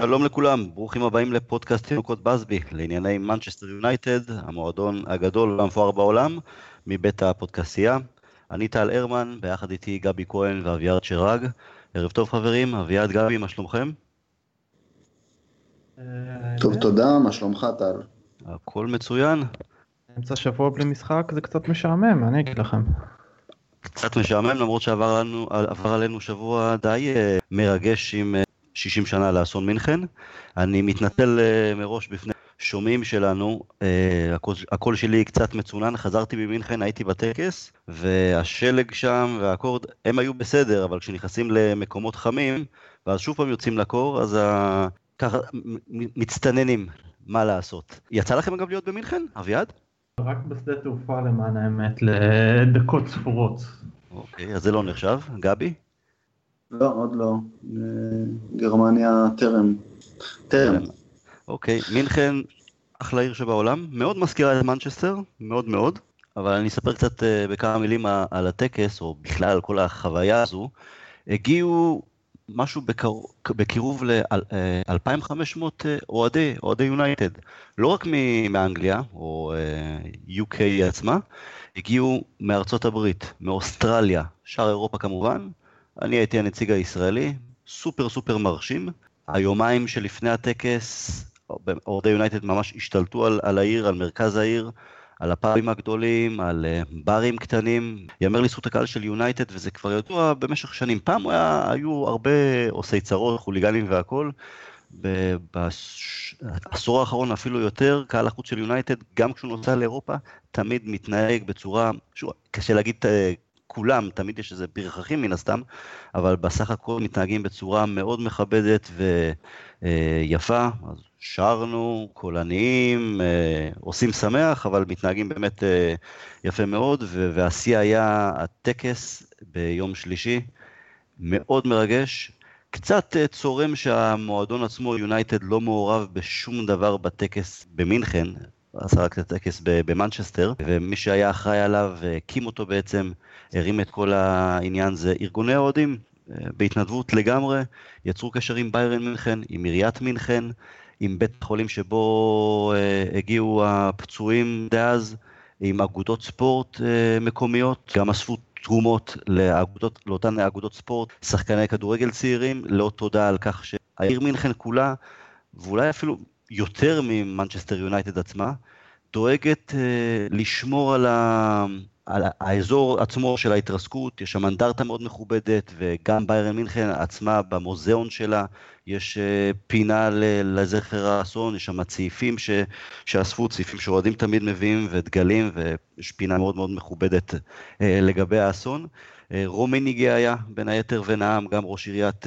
שלום לכולם, ברוכים הבאים לפודקאסט תינוקות בסבי לענייני מנצ'סטר יונייטד, המועדון הגדול והמפואר בעולם, מבית הפודקסייה. אני טל הרמן, ביחד איתי גבי כהן ואביעד שרג. ערב טוב חברים, אביעד, גבי, מה שלומכם? טוב, תודה, מה שלומך טל? הכל מצוין. אמצע שבוע בלי משחק זה קצת משעמם, אני אגיד לכם. קצת משעמם, למרות שעבר לנו, עלינו שבוע די uh, מרגש עם 60 שנה לאסון מינכן. אני מתנצל uh, מראש בפני שומעים שלנו, uh, הקול, הקול שלי קצת מצונן, חזרתי ממינכן, הייתי בטקס, והשלג שם והאקורד, הם היו בסדר, אבל כשנכנסים למקומות חמים, ואז שוב פעם יוצאים לקור, אז uh, ככה מצטננים, מה לעשות. יצא לכם אגב להיות במינכן, אביעד? רק בשדה תעופה למען האמת, לדקות ספורות. אוקיי, אז זה לא נחשב. גבי? לא, עוד לא. גרמניה טרם. טרם. אוקיי, מינכן אחלה עיר שבעולם, מאוד מזכירה את מנצ'סטר, מאוד מאוד, אבל אני אספר קצת uh, בכמה מילים על הטקס, או בכלל על כל החוויה הזו. הגיעו משהו. בקירוב ל-2,500 אה, אוהדי, אוהדי יונייטד, לא רק מאנגליה, או UK עצמה, הגיעו מארצות הברית, מאוסטרליה, שאר אירופה כמובן, אני הייתי הנציג הישראלי, סופר סופר מרשים. היומיים שלפני הטקס, אוהדי יונייטד ממש השתלטו על, על העיר, על מרכז העיר, על הפאבים הגדולים, על uh, ברים קטנים. יאמר לזכות הקהל של יונייטד, וזה כבר ידוע במשך שנים. פעם היה, היו הרבה עושי צרות, חוליגנים והכול. בעשור האחרון אפילו יותר, קהל החוץ של יונייטד, גם כשהוא נוסע לאירופה, תמיד מתנהג בצורה, שוב, קשה להגיד אה, כולם, תמיד יש איזה פרחחים מן הסתם, אבל בסך הכל מתנהגים בצורה מאוד מכבדת ויפה. אז שרנו, קולניים, אה, עושים שמח, אבל מתנהגים באמת אה, יפה מאוד, והשיא היה הטקס ביום שלישי, מאוד מרגש. קצת אה, צורם שהמועדון עצמו, יונייטד, לא מעורב בשום דבר בטקס במינכן, עשה רק את הטקס במנצ'סטר, ומי שהיה אחראי עליו והקים אותו בעצם, הרים את כל העניין, זה ארגוני האוהדים, בהתנדבות לגמרי, יצרו קשר עם ביירן מינכן, עם עיריית מינכן, עם בית החולים שבו uh, הגיעו הפצועים דאז, עם אגודות ספורט uh, מקומיות, גם אספו תרומות לאגודות, לאותן אגודות ספורט, שחקני כדורגל צעירים, לא תודה על כך שהעיר מינכן כולה, ואולי אפילו יותר ממנצ'סטר יונייטד עצמה, דואגת uh, לשמור על, ה... על האזור עצמו של ההתרסקות, יש שם אנדרטה מאוד מכובדת, וגם ביירן מינכן עצמה במוזיאון שלה, יש uh, פינה לזכר האסון, יש שם צעיפים ש... שאספו, צעיפים שאוהדים תמיד מביאים, ודגלים, ויש פינה מאוד מאוד מכובדת uh, לגבי האסון. Uh, רומיניגי היה בין היתר ונאם, גם ראש עיריית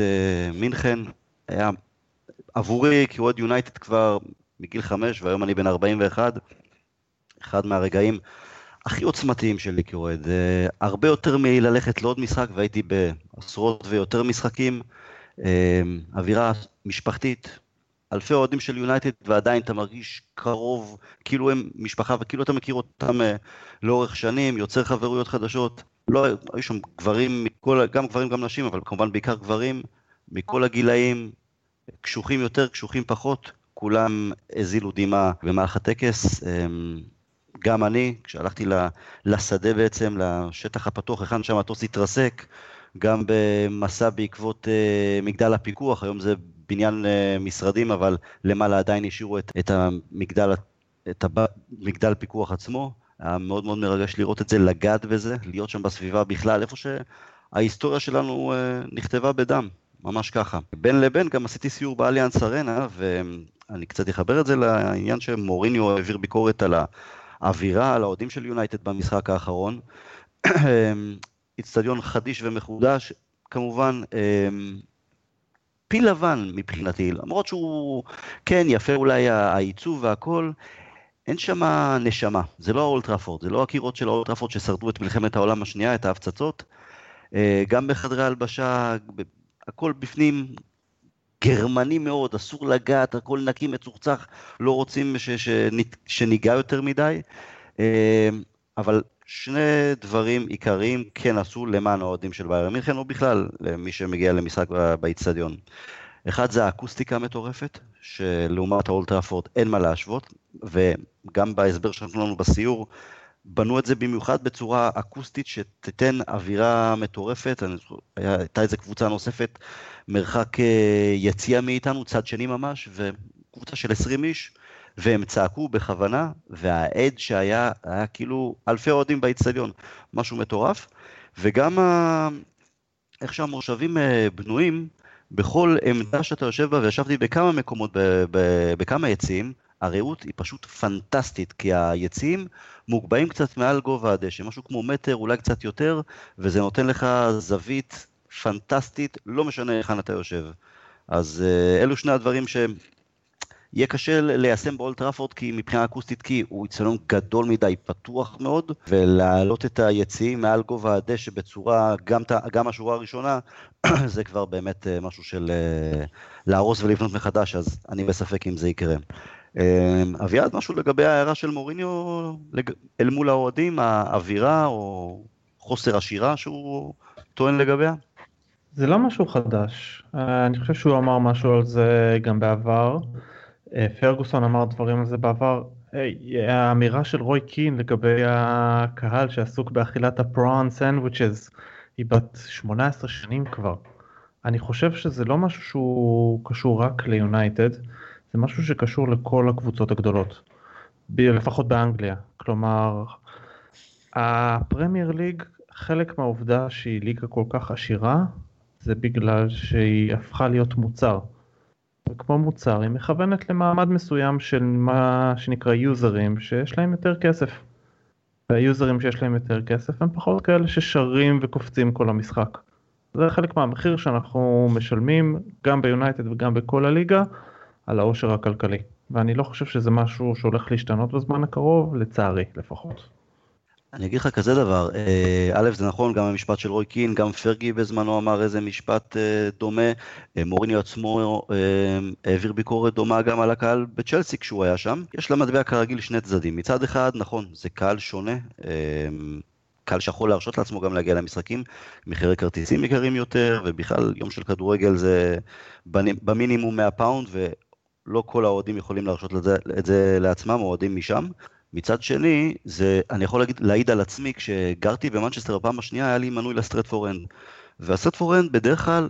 מינכן, היה עבורי כאוהד יונייטד כבר מגיל חמש, והיום אני בן 41, אחד מהרגעים הכי עוצמתיים שלי כאוהד. Uh, הרבה יותר מללכת לעוד משחק, והייתי בעשרות ויותר משחקים. Uh, אווירה משפחתית, אלפי אוהדים של יונייטד, ועדיין אתה מרגיש קרוב, כאילו הם משפחה, וכאילו אתה מכיר אותם uh, לאורך שנים, יוצר חברויות חדשות. לא, היו שם גברים, מכל, גם גברים גם נשים, אבל כמובן בעיקר גברים, מכל הגילאים, קשוחים יותר, קשוחים פחות, כולם הזילו דמעה במהלך הטקס. גם אני, כשהלכתי לשדה בעצם, לשטח הפתוח, היכן שהמטוס התרסק, גם במסע בעקבות uh, מגדל הפיקוח, היום זה בניין uh, משרדים, אבל למעלה עדיין השאירו את, את המגדל, את המגדל פיקוח עצמו. היה מאוד מאוד מרגש לראות את זה, לגעת בזה, להיות שם בסביבה בכלל, איפה שההיסטוריה שלנו uh, נכתבה בדם, ממש ככה. בין לבין גם עשיתי סיור באליאנס ארנה, ואני קצת אחבר את זה לעניין שמוריניו העביר ביקורת על ה... האווירה על האוהדים של יונייטד במשחק האחרון. איצטדיון חדיש ומחודש, כמובן פיל לבן מבחינתי, למרות שהוא, כן, יפה אולי העיצוב והכל, אין שם נשמה, זה לא האולטראפורד, זה לא הקירות של האולטראפורד ששרדו את מלחמת העולם השנייה, את ההפצצות. אה, גם בחדרי הלבשה, הכל בפנים גרמני מאוד, אסור לגעת, הכל נקי, מצוחצח, לא רוצים ש, ש, שניגע יותר מדי. אה, אבל שני דברים עיקריים כן עשו למען האוהדים של ביירן מינכן, או בכלל למי שמגיע למשחק באיצטדיון. אחד זה האקוסטיקה המטורפת, שלעומת האולטראפורד אין מה להשוות, וגם בהסבר שנתנו לנו בסיור, בנו את זה במיוחד בצורה אקוסטית שתיתן אווירה מטורפת, הייתה איזה קבוצה נוספת, מרחק אה, יציאה מאיתנו, צד שני ממש, וקבוצה של 20 איש, והם צעקו בכוונה, והעד שהיה, היה כאילו אלפי אוהדים באיצטדיון, משהו מטורף, וגם ה... איך שהמושבים אה, בנויים, בכל עמדה שאתה יושב בה, וישבתי בכמה מקומות, בכמה יציאים, הרעות היא פשוט פנטסטית, כי היציאים מוגבהים קצת מעל גובה הדשא, משהו כמו מטר, אולי קצת יותר, וזה נותן לך זווית פנטסטית, לא משנה היכן אתה יושב. אז uh, אלו שני הדברים שהם... יהיה קשה ליישם באולטראפורד כי מבחינה אקוסטית כי הוא אצטדיון גדול מדי, פתוח מאוד, ולהעלות את היציאים מעל גובה הדשא בצורה, גם, גם השורה הראשונה, זה כבר באמת אה, משהו של אה, להרוס ולבנות מחדש, אז אני בספק אם זה יקרה. אה, אביעד, משהו לגבי ההערה של מוריניו אל מול האוהדים, האווירה או חוסר השירה שהוא טוען לגביה? זה לא משהו חדש, אני חושב שהוא אמר משהו על זה גם בעבר. אה, פרגוסון אמר דברים על זה בעבר. האמירה של רוי קין לגבי הקהל שעסוק באכילת הפרון סנדוויצ'ז היא בת 18 שנים כבר. אני חושב שזה לא משהו שהוא קשור רק ליונייטד, זה משהו שקשור לכל הקבוצות הגדולות, לפחות באנגליה. כלומר, הפרמייר ליג, חלק מהעובדה שהיא ליגה כל כך עשירה, זה בגלל שהיא הפכה להיות מוצר. וכמו מוצר היא מכוונת למעמד מסוים של מה שנקרא יוזרים שיש להם יותר כסף. והיוזרים שיש להם יותר כסף הם פחות כאלה ששרים וקופצים כל המשחק. זה חלק מהמחיר שאנחנו משלמים גם ביונייטד וגם בכל הליגה על העושר הכלכלי. ואני לא חושב שזה משהו שהולך להשתנות בזמן הקרוב, לצערי לפחות. אני אגיד לך כזה דבר, אה, א', זה נכון, גם המשפט של רוי קין, גם פרגי בזמנו אמר איזה משפט אה, דומה, אה, מוריני עצמו העביר ביקורת דומה גם על הקהל בצ'לסי כשהוא היה שם. יש למטבע כרגיל שני צדדים. מצד אחד, נכון, זה קהל שונה, קהל שיכול להרשות לעצמו גם להגיע למשחקים, מחירי כרטיסים יקרים יותר, ובכלל יום של כדורגל זה במינימום 100 פאונד, ולא כל האוהדים יכולים להרשות את זה לעצמם, אוהדים משם. מצד שני, זה, אני יכול להגיד, להעיד על עצמי, כשגרתי במנצ'סטר בפעם השנייה, היה לי מנוי לסטרטפורד אנד. והסטרטפורד אנד בדרך כלל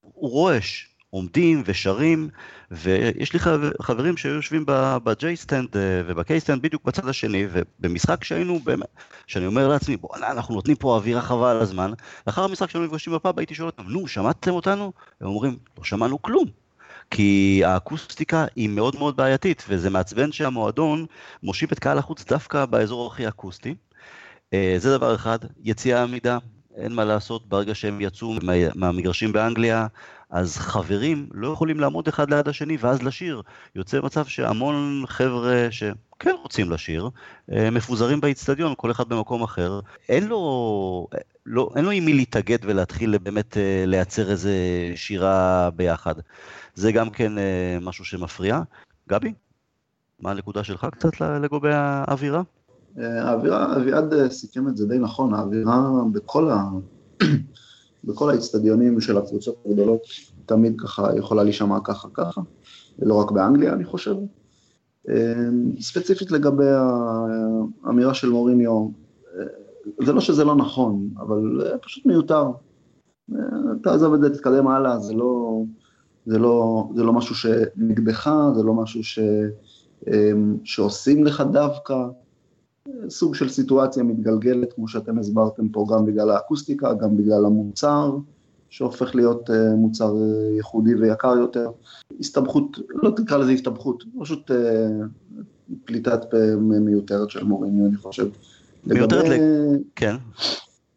הוא רועש, עומדים ושרים, ויש לי חברים שהיו יושבים ב-J stand אה, וב-K stand בדיוק בצד השני, ובמשחק שהיינו, באמת, שאני אומר לעצמי, בוא'נה, אנחנו נותנים פה אווירה חבל על הזמן, לאחר המשחק שהיינו נפגשים בפאב, הייתי שואל אותם, נו, שמעתם אותנו? הם אומרים, לא שמענו כלום. כי האקוסטיקה היא מאוד מאוד בעייתית, וזה מעצבן שהמועדון מושיב את קהל החוץ דווקא באזור הכי אקוסטי. אה, זה דבר אחד, יציאה עמידה, אין מה לעשות, ברגע שהם יצאו מהמגרשים באנגליה, אז חברים לא יכולים לעמוד אחד ליד השני ואז לשיר. יוצא מצב שהמון חבר'ה שכן רוצים לשיר, אה, מפוזרים באיצטדיון, כל אחד במקום אחר. אין לו, לא, אין לו עם מי להתאגד ולהתחיל באמת אה, לייצר איזה שירה ביחד. זה גם כן אה, משהו שמפריע. גבי, מה הנקודה שלך קצת לגבי האווירה? האווירה, אביעד סיכם את זה די נכון, האווירה בכל, ה... בכל האצטדיונים של הקבוצות הגדולות תמיד ככה יכולה להישמע ככה ככה, ולא רק באנגליה אני חושב. ספציפית לגבי האמירה של מוריניו, זה לא שזה לא נכון, אבל פשוט מיותר. תעזוב את זה, תתקדם הלאה, זה לא... זה לא, זה לא משהו שנגדך, זה לא משהו ש, שעושים לך דווקא, סוג של סיטואציה מתגלגלת, כמו שאתם הסברתם פה, גם בגלל האקוסטיקה, גם בגלל המוצר, שהופך להיות אה, מוצר אה, ייחודי ויקר יותר. הסתבכות, לא תקרא לזה הסתבכות, פשוט אה, פליטת פה מיותרת של מורים, אני חושב. מיותרת, לגבי, כן.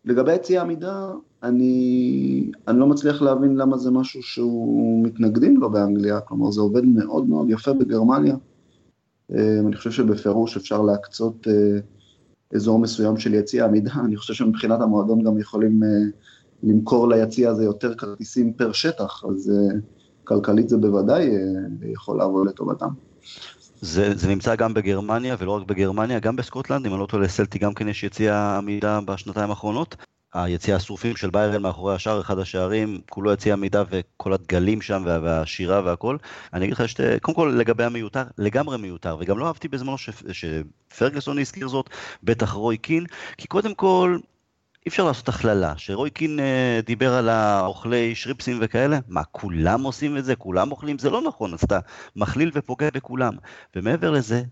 לגבי יציאה עמידה, אני, אני לא מצליח להבין למה זה משהו שהוא מתנגדים לו באנגליה, כלומר זה עובד מאוד מאוד יפה בגרמניה. אה, אני חושב שבפירוש אפשר להקצות אה, אזור מסוים של יציע עמידה, אני חושב שמבחינת המועדון גם יכולים למכור ליציע הזה יותר כרטיסים פר שטח, אז כלכלית זה בוודאי יכול לעבוד לטובתם. זה, זה נמצא גם בגרמניה, ולא רק בגרמניה, גם בסקוטלנד, אם אני לא טועה לסלטי גם כן יש יציע עמידה בשנתיים האחרונות. היציאה השרופים של ביירן מאחורי השער, אחד השערים, כולו יציאה עמידה וכל הדגלים שם וה, והשירה והכל. אני אגיד לך, שת, קודם כל לגבי המיותר, לגמרי מיותר, וגם לא אהבתי בזמנו ש, שפרגוסון הזכיר זאת, בטח רוי קין, כי קודם כל, אי אפשר לעשות הכללה, שרוי קין אה, דיבר על האוכלי שריפסים וכאלה, מה, כולם עושים את זה? כולם אוכלים? זה לא נכון, אז אתה מכליל ופוגע בכולם. ומעבר לזה,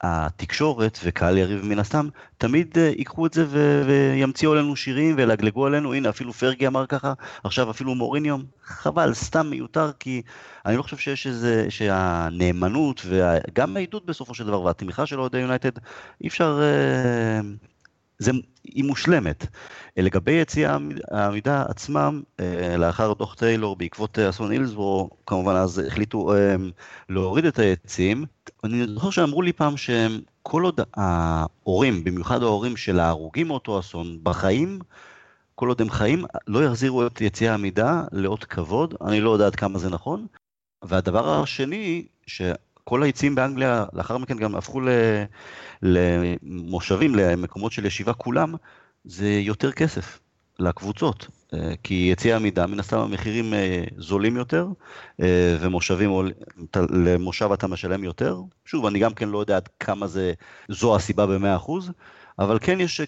התקשורת וקהל יריב מן הסתם, תמיד uh, ייקחו את זה ו- וימציאו עלינו שירים וילגלגו עלינו, הנה אפילו פרגי אמר ככה, עכשיו אפילו מוריניום, חבל, סתם מיותר, כי אני לא חושב שיש איזה, שהנאמנות וגם העידוד בסופו של דבר והתמיכה של אוהדי יונייטד, אי אפשר... Uh, זה, היא מושלמת. לגבי יציאה העמידה עצמם, אה, לאחר דוח טיילור בעקבות אסון אילסבורו, כמובן אז החליטו להוריד את היציאים. אני זוכר שאמרו לי פעם שכל עוד ההורים, במיוחד ההורים של ההרוגים מאותו אסון, בחיים, כל עוד הם חיים, לא יחזירו את יציאה העמידה לאות כבוד, אני לא יודע עד כמה זה נכון. והדבר השני, שכל היציאים באנגליה לאחר מכן גם הפכו למושבים, למקומות של ישיבה כולם, זה יותר כסף לקבוצות. אה, כי יציאה עמידה, מן הסתם המחירים אה, זולים יותר, אה, ומושבים, למושב אתה משלם יותר. שוב, אני גם כן לא יודע עד כמה זה, זו הסיבה במאה אחוז, אבל כן יש,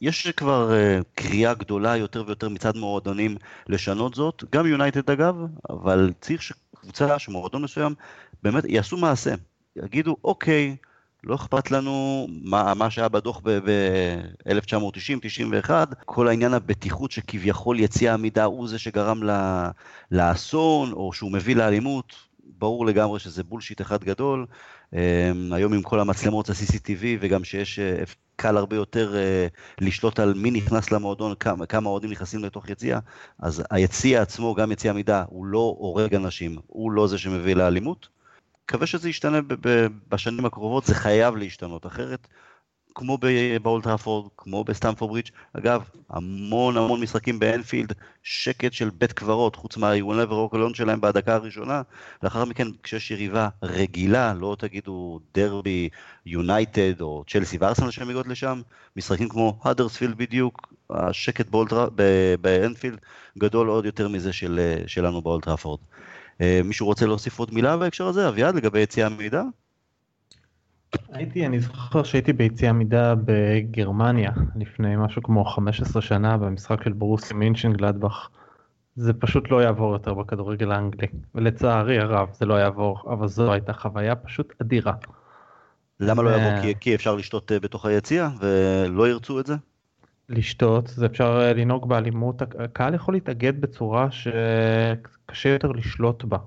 יש כבר קריאה גדולה יותר ויותר מצד מועדונים לשנות זאת, גם יונייטד אגב, אבל צריך שקבוצה, שמועדון מסוים, באמת יעשו מעשה. יגידו, אוקיי, לא אכפת לנו מה, מה שהיה בדוח ב-1990-91, כל העניין הבטיחות שכביכול יציע עמידה הוא זה שגרם לה, לאסון, או שהוא מביא לאלימות, ברור לגמרי שזה bullshit אחד גדול. אמ, היום עם כל המצלמות ה-CCTV, וגם שיש, אה, קל הרבה יותר אה, לשלוט על מי נכנס למועדון, כמה, כמה אוהדים נכנסים לתוך יציע, אז היציע עצמו, גם יציע עמידה, הוא לא הורג אנשים, הוא לא זה שמביא לאלימות. מקווה שזה ישתנה בשנים הקרובות, זה חייב להשתנות, אחרת, כמו באולד טראפורד, כמו בסטמפורד ברידג', אגב, המון המון משחקים באנפילד, שקט של בית קברות, חוץ ורוקלון שלהם בדקה הראשונה, לאחר מכן כשיש יריבה רגילה, לא תגידו דרבי יונייטד או צ'לסי וארסנל שהם מגיעות לשם, משחקים כמו האדרספילד בדיוק, השקט באנפילד גדול עוד יותר מזה של, שלנו באולטראפורד. אה, מישהו רוצה להוסיף עוד מילה בהקשר הזה? אביעד, לגבי יציאה מידע? הייתי, אני זוכר שהייתי ביציאה מידה בגרמניה לפני משהו כמו 15 שנה במשחק של ברוסי מינשן גלדבך. זה פשוט לא יעבור יותר בכדורגל האנגלי, ולצערי הרב זה לא יעבור, אבל זו הייתה חוויה פשוט אדירה. למה לא יעבור? כי, כי אפשר לשתות אה, בתוך היציאה ולא ירצו את זה? לשתות, זה אפשר אה, לנהוג באלימות, הקהל יכול להתאגד בצורה שקשה יותר לשלוט בה.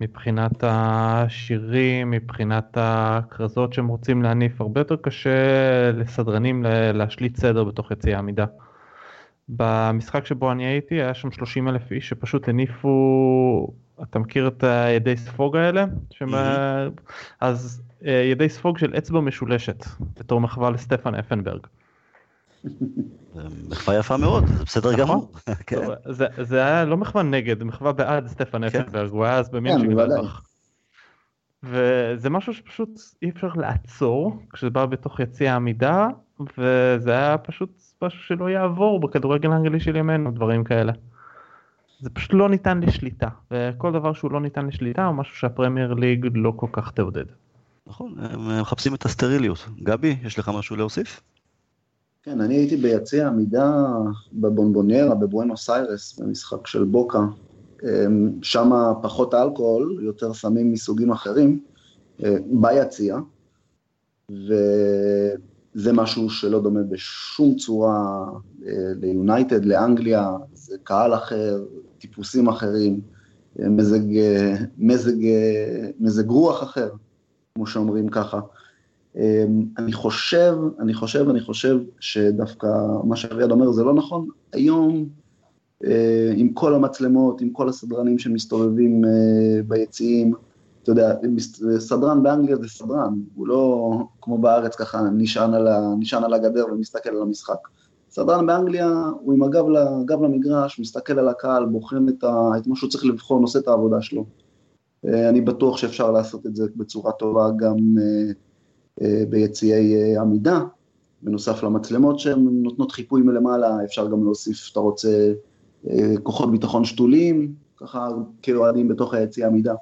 מבחינת השירים, מבחינת הכרזות שהם רוצים להניף, הרבה יותר קשה לסדרנים להשליט סדר בתוך יציאי עמידה. במשחק שבו אני הייתי היה שם 30 אלף איש שפשוט הניפו, אתה מכיר את הידי ספוג האלה? שמה... אז אה, ידי ספוג של אצבע משולשת בתור מחווה לסטפן אפנברג. מחווה יפה מאוד, זה בסדר נכון. גמור. כן. זה היה לא מחווה נגד, מחווה בעד סטפן כן. אפנברג, הוא היה אז במין של גלבך. וזה משהו שפשוט אי אפשר לעצור כשזה בא בתוך יציע העמידה, וזה היה פשוט משהו שלא יעבור בכדורגל האנגלי של ימינו, דברים כאלה. זה פשוט לא ניתן לשליטה, וכל דבר שהוא לא ניתן לשליטה הוא משהו שהפרמייר ליג לא כל כך תעודד. נכון, הם מחפשים את הסטריליות. גבי, יש לך משהו להוסיף? כן, אני הייתי ביציע עמידה בבונבוניירה בבואנוס איירס, במשחק של בוקה. אמ, שם פחות אלכוהול, יותר סמים מסוגים אחרים, אה, ביציע, וזה משהו שלא דומה בשום צורה אה, ליונייטד, לאנגליה, זה קהל אחר, טיפוסים אחרים, אה, מזג, מזג, מזג רוח אחר, כמו שאומרים ככה. אמ, אני חושב, אני חושב, אני חושב שדווקא מה שאביעד אומר זה לא נכון. היום, אה, עם כל המצלמות, עם כל הסדרנים שמסתובבים אה, ביציעים, אתה יודע, סדרן באנגליה זה סדרן, הוא לא כמו בארץ ככה נשען על, ה, נשען על הגדר ומסתכל על המשחק. סדרן באנגליה הוא עם הגב למגרש, מסתכל על הקהל, בוחן את, ה, את מה שהוא צריך לבחון, עושה את העבודה שלו. אה, אני בטוח שאפשר לעשות את זה בצורה טובה גם ביציעי אה, עמידה. בנוסף למצלמות שהן נותנות חיפוי מלמעלה, אפשר גם להוסיף, אתה רוצה, אה, כוחות ביטחון שתולים, ככה כאוהדים בתוך היציאה עמידה.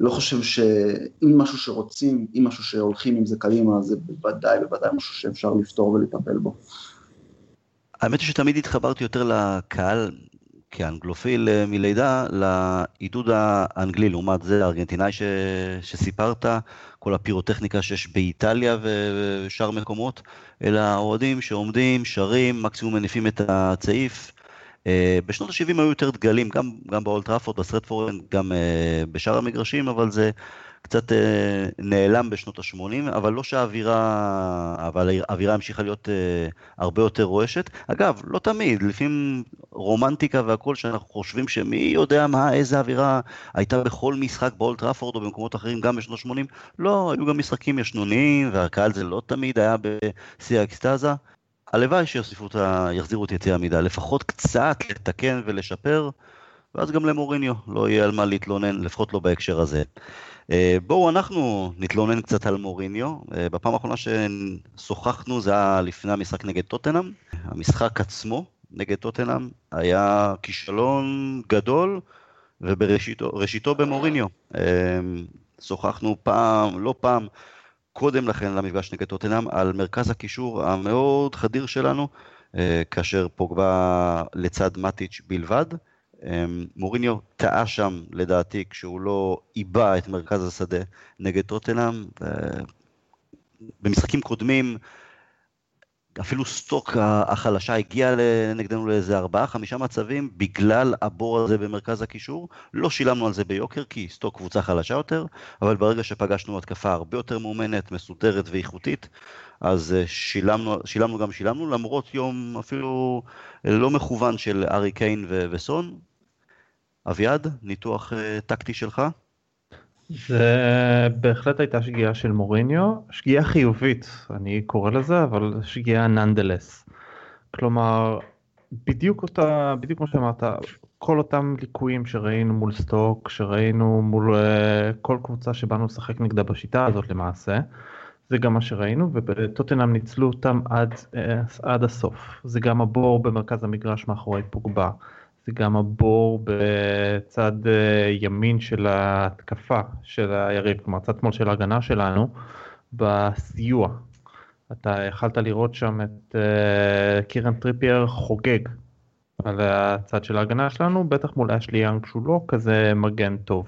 לא חושב שאם משהו שרוצים, אם משהו שהולכים עם זה קדימה, זה בוודאי, בוודאי משהו שאפשר לפתור ולטפל בו. האמת היא שתמיד התחברתי יותר לקהל כאנגלופיל אה, מלידה, לעידוד האנגלי, לעומת זה הארגנטינאי ש... שסיפרת, כל הפירוטכניקה שיש באיטליה ושאר מקומות, אלא האוהדים שעומדים, שרים, מקסימום מניפים את הצעיף. אה, בשנות ה-70 היו יותר דגלים, גם, גם באולטראפורד, בסרטפורן, גם אה, בשאר המגרשים, אבל זה קצת אה, נעלם בשנות ה-80, אבל לא שהאווירה, אבל האווירה המשיכה להיות הרבה יותר רועשת. אגב, לא תמיד, לפעמים רומנטיקה והכל, שאנחנו חושבים שמי יודע מה, איזה אווירה הייתה בכל משחק באולטראפורד או במקומות אחרים, גם בשנות ה-80, לא, היו גם משחקים ישנוניים, והקהל זה לא תמיד היה בשיא האקסטזה. הלוואי שיוסיפו את ה... יחזירו את יציאה המידה, לפחות קצת לתקן ולשפר, ואז גם למוריניו לא יהיה על מה להתלונן, לפחות לא בהקשר הזה. אה, בואו אנחנו נתלונן קצת על מוריניו. אה, בפעם האחרונה ששוחחנו זה היה לפני המשחק נגד טוטנאם. המשחק עצמו נגד טוטנאם היה כישלון גדול, ובראשיתו במוריניו. אה, שוחחנו פעם, לא פעם, קודם לכן למפגש נגד טוטנאם על מרכז הקישור המאוד חדיר שלנו, כאשר פוגבה לצד מטיץ' בלבד. אה, מוריניו טעה שם לדעתי כשהוא לא עיבה את מרכז השדה נגד טוטנאם. במשחקים קודמים אפילו סטוק החלשה הגיעה נגדנו לאיזה ארבעה, חמישה מצבים בגלל הבור הזה במרכז הקישור. לא שילמנו על זה ביוקר כי סטוק קבוצה חלשה יותר, אבל ברגע שפגשנו התקפה הרבה יותר מאומנת, מסודרת ואיכותית, אז אה, שילמנו, שילמנו גם שילמנו, למרות יום אפילו לא מכוון של ארי קיין וסון. אביעד, ניתוח אה, טקטי שלך? זה בהחלט הייתה שגיאה של מוריניו, שגיאה חיובית אני קורא לזה, אבל שגיאה ננדלס. כלומר, בדיוק אותה, בדיוק כמו שאמרת, כל אותם ליקויים שראינו מול סטוק, שראינו מול uh, כל קבוצה שבאנו לשחק נגדה בשיטה הזאת למעשה, זה גם מה שראינו, וטוטנאם ניצלו אותם עד, uh, עד הסוף. זה גם הבור במרכז המגרש מאחורי פוגבה. זה גם הבור בצד אה, ימין של ההתקפה של היריב, כלומר צד שמאל של ההגנה שלנו, בסיוע. אתה יכלת לראות שם את אה, קירן טריפייר חוגג על הצד של ההגנה שלנו, בטח מול אשלי יאנג שהוא לא כזה מגן טוב.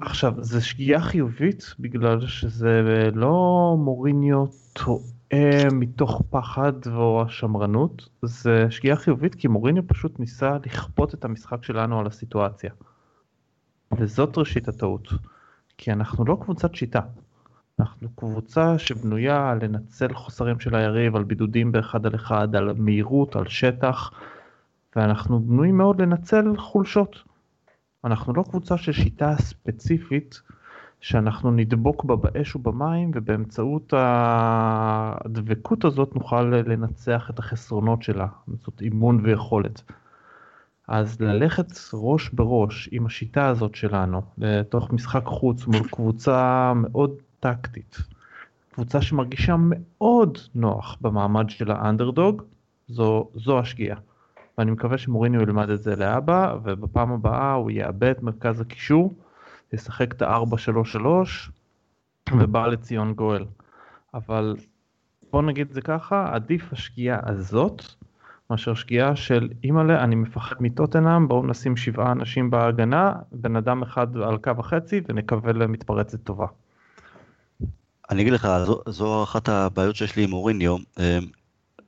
עכשיו, זה שגיאה חיובית בגלל שזה לא מוריניו טועה. אה, מתוך פחד או השמרנות זה שגיאה חיובית כי מוריניו פשוט ניסה לכפות את המשחק שלנו על הסיטואציה. וזאת ראשית הטעות. כי אנחנו לא קבוצת שיטה. אנחנו קבוצה שבנויה על לנצל חוסרים של היריב, על בידודים באחד על אחד, על מהירות, על שטח, ואנחנו בנויים מאוד לנצל חולשות. אנחנו לא קבוצה של שיטה ספציפית שאנחנו נדבוק בה באש ובמים ובאמצעות הדבקות הזאת נוכל לנצח את החסרונות שלה, זאת אימון ויכולת. אז ללכת ראש בראש עם השיטה הזאת שלנו לתוך משחק חוץ מול קבוצה מאוד טקטית, קבוצה שמרגישה מאוד נוח במעמד של האנדרדוג, זו, זו השגיאה. ואני מקווה שמוריניו ילמד את זה לאבא ובפעם הבאה הוא יאבד את מרכז הקישור ישחק את ה-4-3-3 ובא לציון גואל. אבל בוא נגיד זה ככה, עדיף השגיאה הזאת מאשר שגיאה של אימא'לה, אני מפחד מטוטנאם, בואו נשים שבעה אנשים בהגנה, בן אדם אחד על קו החצי ונקווה למתפרצת טובה. אני אגיד לך, זו, זו אחת הבעיות שיש לי עם אוריניו.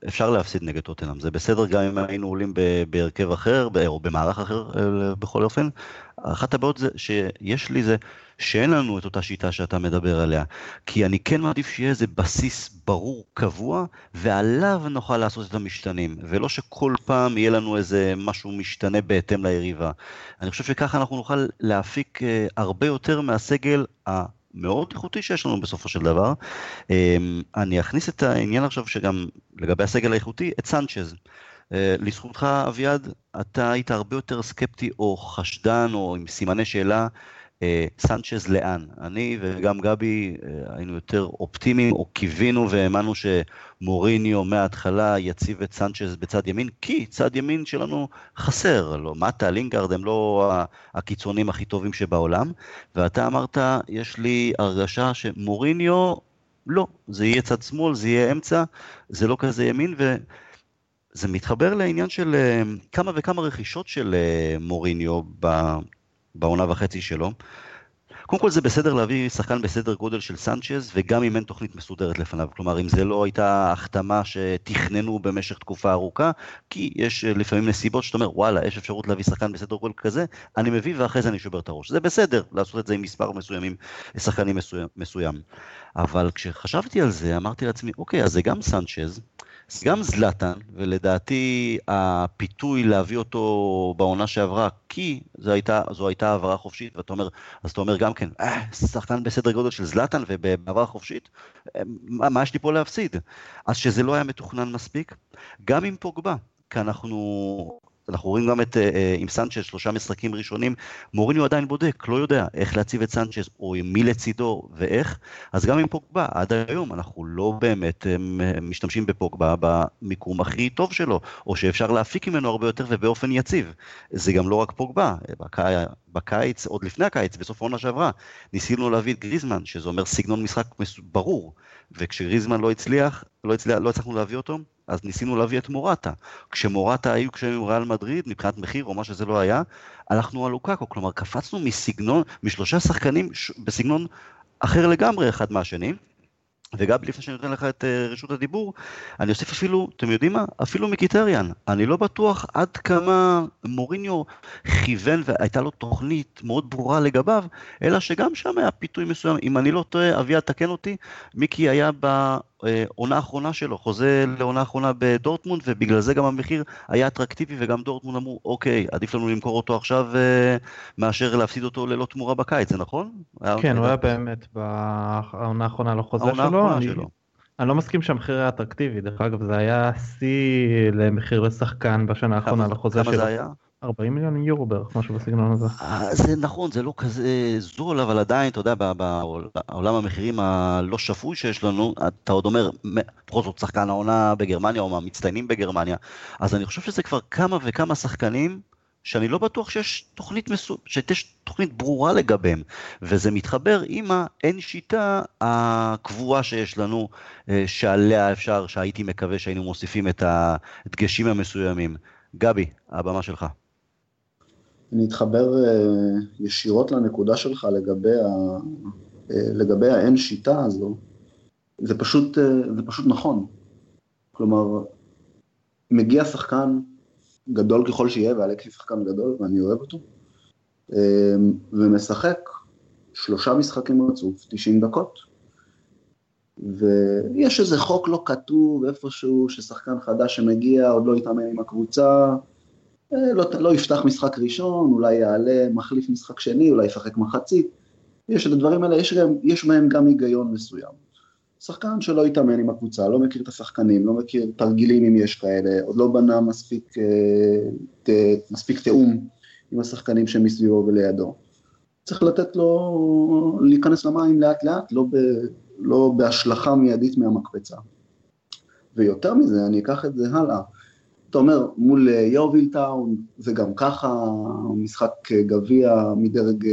אפשר להפסיד נגד טוטנאם, זה בסדר גם אם היינו עולים בהרכב אחר, או במערך אחר אה, בכל אופן. אחת הבעיות שיש לי זה שאין לנו את אותה שיטה שאתה מדבר עליה. כי אני כן מעדיף שיהיה איזה בסיס ברור, קבוע, ועליו נוכל לעשות את המשתנים, ולא שכל פעם יהיה לנו איזה משהו משתנה בהתאם ליריבה. אני חושב שככה אנחנו נוכל להפיק אה, הרבה יותר מהסגל ה... מאוד איכותי שיש לנו בסופו של דבר. אמ, אני אכניס את העניין עכשיו שגם לגבי הסגל האיכותי, את סנצ'ז. אה, לזכותך אביעד, אתה היית הרבה יותר סקפטי או חשדן או עם סימני שאלה סנצ'ז לאן? אני וגם גבי אה, היינו יותר אופטימיים, או קיווינו והאמנו שמוריניו מההתחלה יציב את סנצ'ז בצד ימין, כי צד ימין שלנו חסר, לא, מטה, לינגארד הם לא הקיצונים הכי טובים שבעולם, ואתה אמרת, יש לי הרגשה שמוריניו, לא, זה יהיה צד שמאל, זה יהיה אמצע, זה לא כזה ימין, ו... זה מתחבר לעניין של אה, כמה וכמה רכישות של מוריניו בעונה וחצי שלו. קודם כל זה בסדר להביא שחקן בסדר גודל של סנצ'ז, וגם אם אין תוכנית מסודרת לפניו. כלומר, אם זה לא הייתה החתמה שתכננו במשך תקופה ארוכה, כי יש אה, לפעמים נסיבות שאתה אומר, וואלה, יש אפשרות להביא שחקן בסדר גודל כזה, אני מביא ואחרי זה אני שובר את הראש. זה בסדר לעשות את זה עם מספר מסוימים, שחקנים מסוים. מסוים. אבל כשחשבתי על זה, אמרתי לעצמי, אוקיי, אז זה גם סנצ'ז, גם זלאטן, ולדעתי הפיתוי להביא אותו בעונה שעברה, כי זו הייתה, זו הייתה העברה חופשית, ואתה אומר, אז אתה אומר גם כן, אה, שחקן בסדר גודל של זלאטן ובהעברה חופשית, אה, מה, מה יש לי פה להפסיד? אז שזה לא היה מתוכנן מספיק, גם עם פוגבה, כי אנחנו אנחנו רואים גם את, אה, אה, עם סנצ'ז, שלושה משחקים ראשונים, מוריניו עדיין בודק, לא יודע איך להציב את סנצ'ז, או עם מי לצידו ואיך, אז גם עם פוגבה, עד היום אנחנו לא באמת אה, משתמשים בפוגבה במיקום הכי טוב שלו, או שאפשר להפיק ממנו הרבה יותר ובאופן יציב. זה גם לא רק פוגבה, בקיץ, עוד לפני הקיץ, בסוף העונה שעברה, ניסינו להביא את גריזמן, שזה אומר סגנון משחק ברור, וכשגריזמן לא הצליח, לא, הצליח, לא הצלחנו להביא אותו, אז ניסינו להביא את מורטה. כשמורטה היו כשהם עם ריאל מדריד, מבחינת מחיר או מה שזה לא היה, הלכנו על לוקאקו, כלומר קפצנו מסגנון, משלושה שחקנים ש... בסגנון אחר לגמרי אחד מהשני. וגם לפני שאני נותן לך את uh, רשות הדיבור, אני אוסיף אפילו, אתם יודעים מה? אפילו מקיטריאן. אני לא בטוח עד כמה מוריניו כיוון והייתה לו תוכנית מאוד ברורה לגביו, אלא שגם שם היה פיתוי מסוים. אם אני לא טועה, אביה תקן אותי, מיקי היה בעונה האחרונה שלו, חוזה לעונה האחרונה בדורטמונד, ובגלל זה גם המחיר היה אטרקטיבי, וגם דורטמונד אמרו, אוקיי, עדיף לנו למכור אותו עכשיו uh, מאשר להפסיד אותו ללא תמורה בקיץ, זה נכון? כן, הוא היה באמת בעונה האחרונה לחוזה שלו. לא, אני, שלו. אני לא מסכים שהמחיר היה אטרקטיבי, דרך אגב זה היה שיא למחיר לשחקן בשנה האחרונה לחוזה שלו. כמה זה היה? 40 מיליון יורו בערך, משהו בסגנון הזה. אה, זה נכון, זה לא כזה זול, אבל עדיין, אתה יודע, בעולם המחירים הלא שפוי שיש לנו, אתה עוד אומר, בכל זאת שחקן העונה בגרמניה, או מהמצטיינים בגרמניה, אז אני חושב שזה כבר כמה וכמה שחקנים שאני לא בטוח שיש תוכנית, מסו... שיש תוכנית ברורה לגביהם, וזה מתחבר עם האין שיטה הקבועה שיש לנו, אה, שעליה אפשר, שהייתי מקווה שהיינו מוסיפים את הדגשים המסוימים. גבי, הבמה שלך. אני אתחבר אה, ישירות לנקודה שלך לגבי, ה... אה, לגבי האין שיטה הזו. זה פשוט, זה פשוט נכון. כלומר, מגיע שחקן גדול ככל שיהיה, ואלכסי שחקן גדול ואני אוהב אותו, ומשחק שלושה משחקים רצוף, 90 דקות, ויש איזה חוק לא כתוב איפשהו ששחקן חדש שמגיע, עוד לא יתאמן עם הקבוצה, אה, לא, לא יפתח משחק ראשון, אולי יעלה מחליף משחק שני, אולי ישחק מחצית, יש את הדברים האלה, יש, יש בהם גם היגיון מסוים. שחקן שלא התאמן עם הקבוצה, לא מכיר את השחקנים, לא מכיר תרגילים אם יש כאלה, עוד לא בנה מספיק, אה, ת, מספיק תיאום עם השחקנים שמסביבו ולידו. צריך לתת לו להיכנס למים לאט לאט, לא, ב, לא בהשלכה מיידית מהמקפצה. ויותר מזה, אני אקח את זה הלאה. אתה אומר, מול יוביל טאון, זה גם ככה משחק גביע מדרג,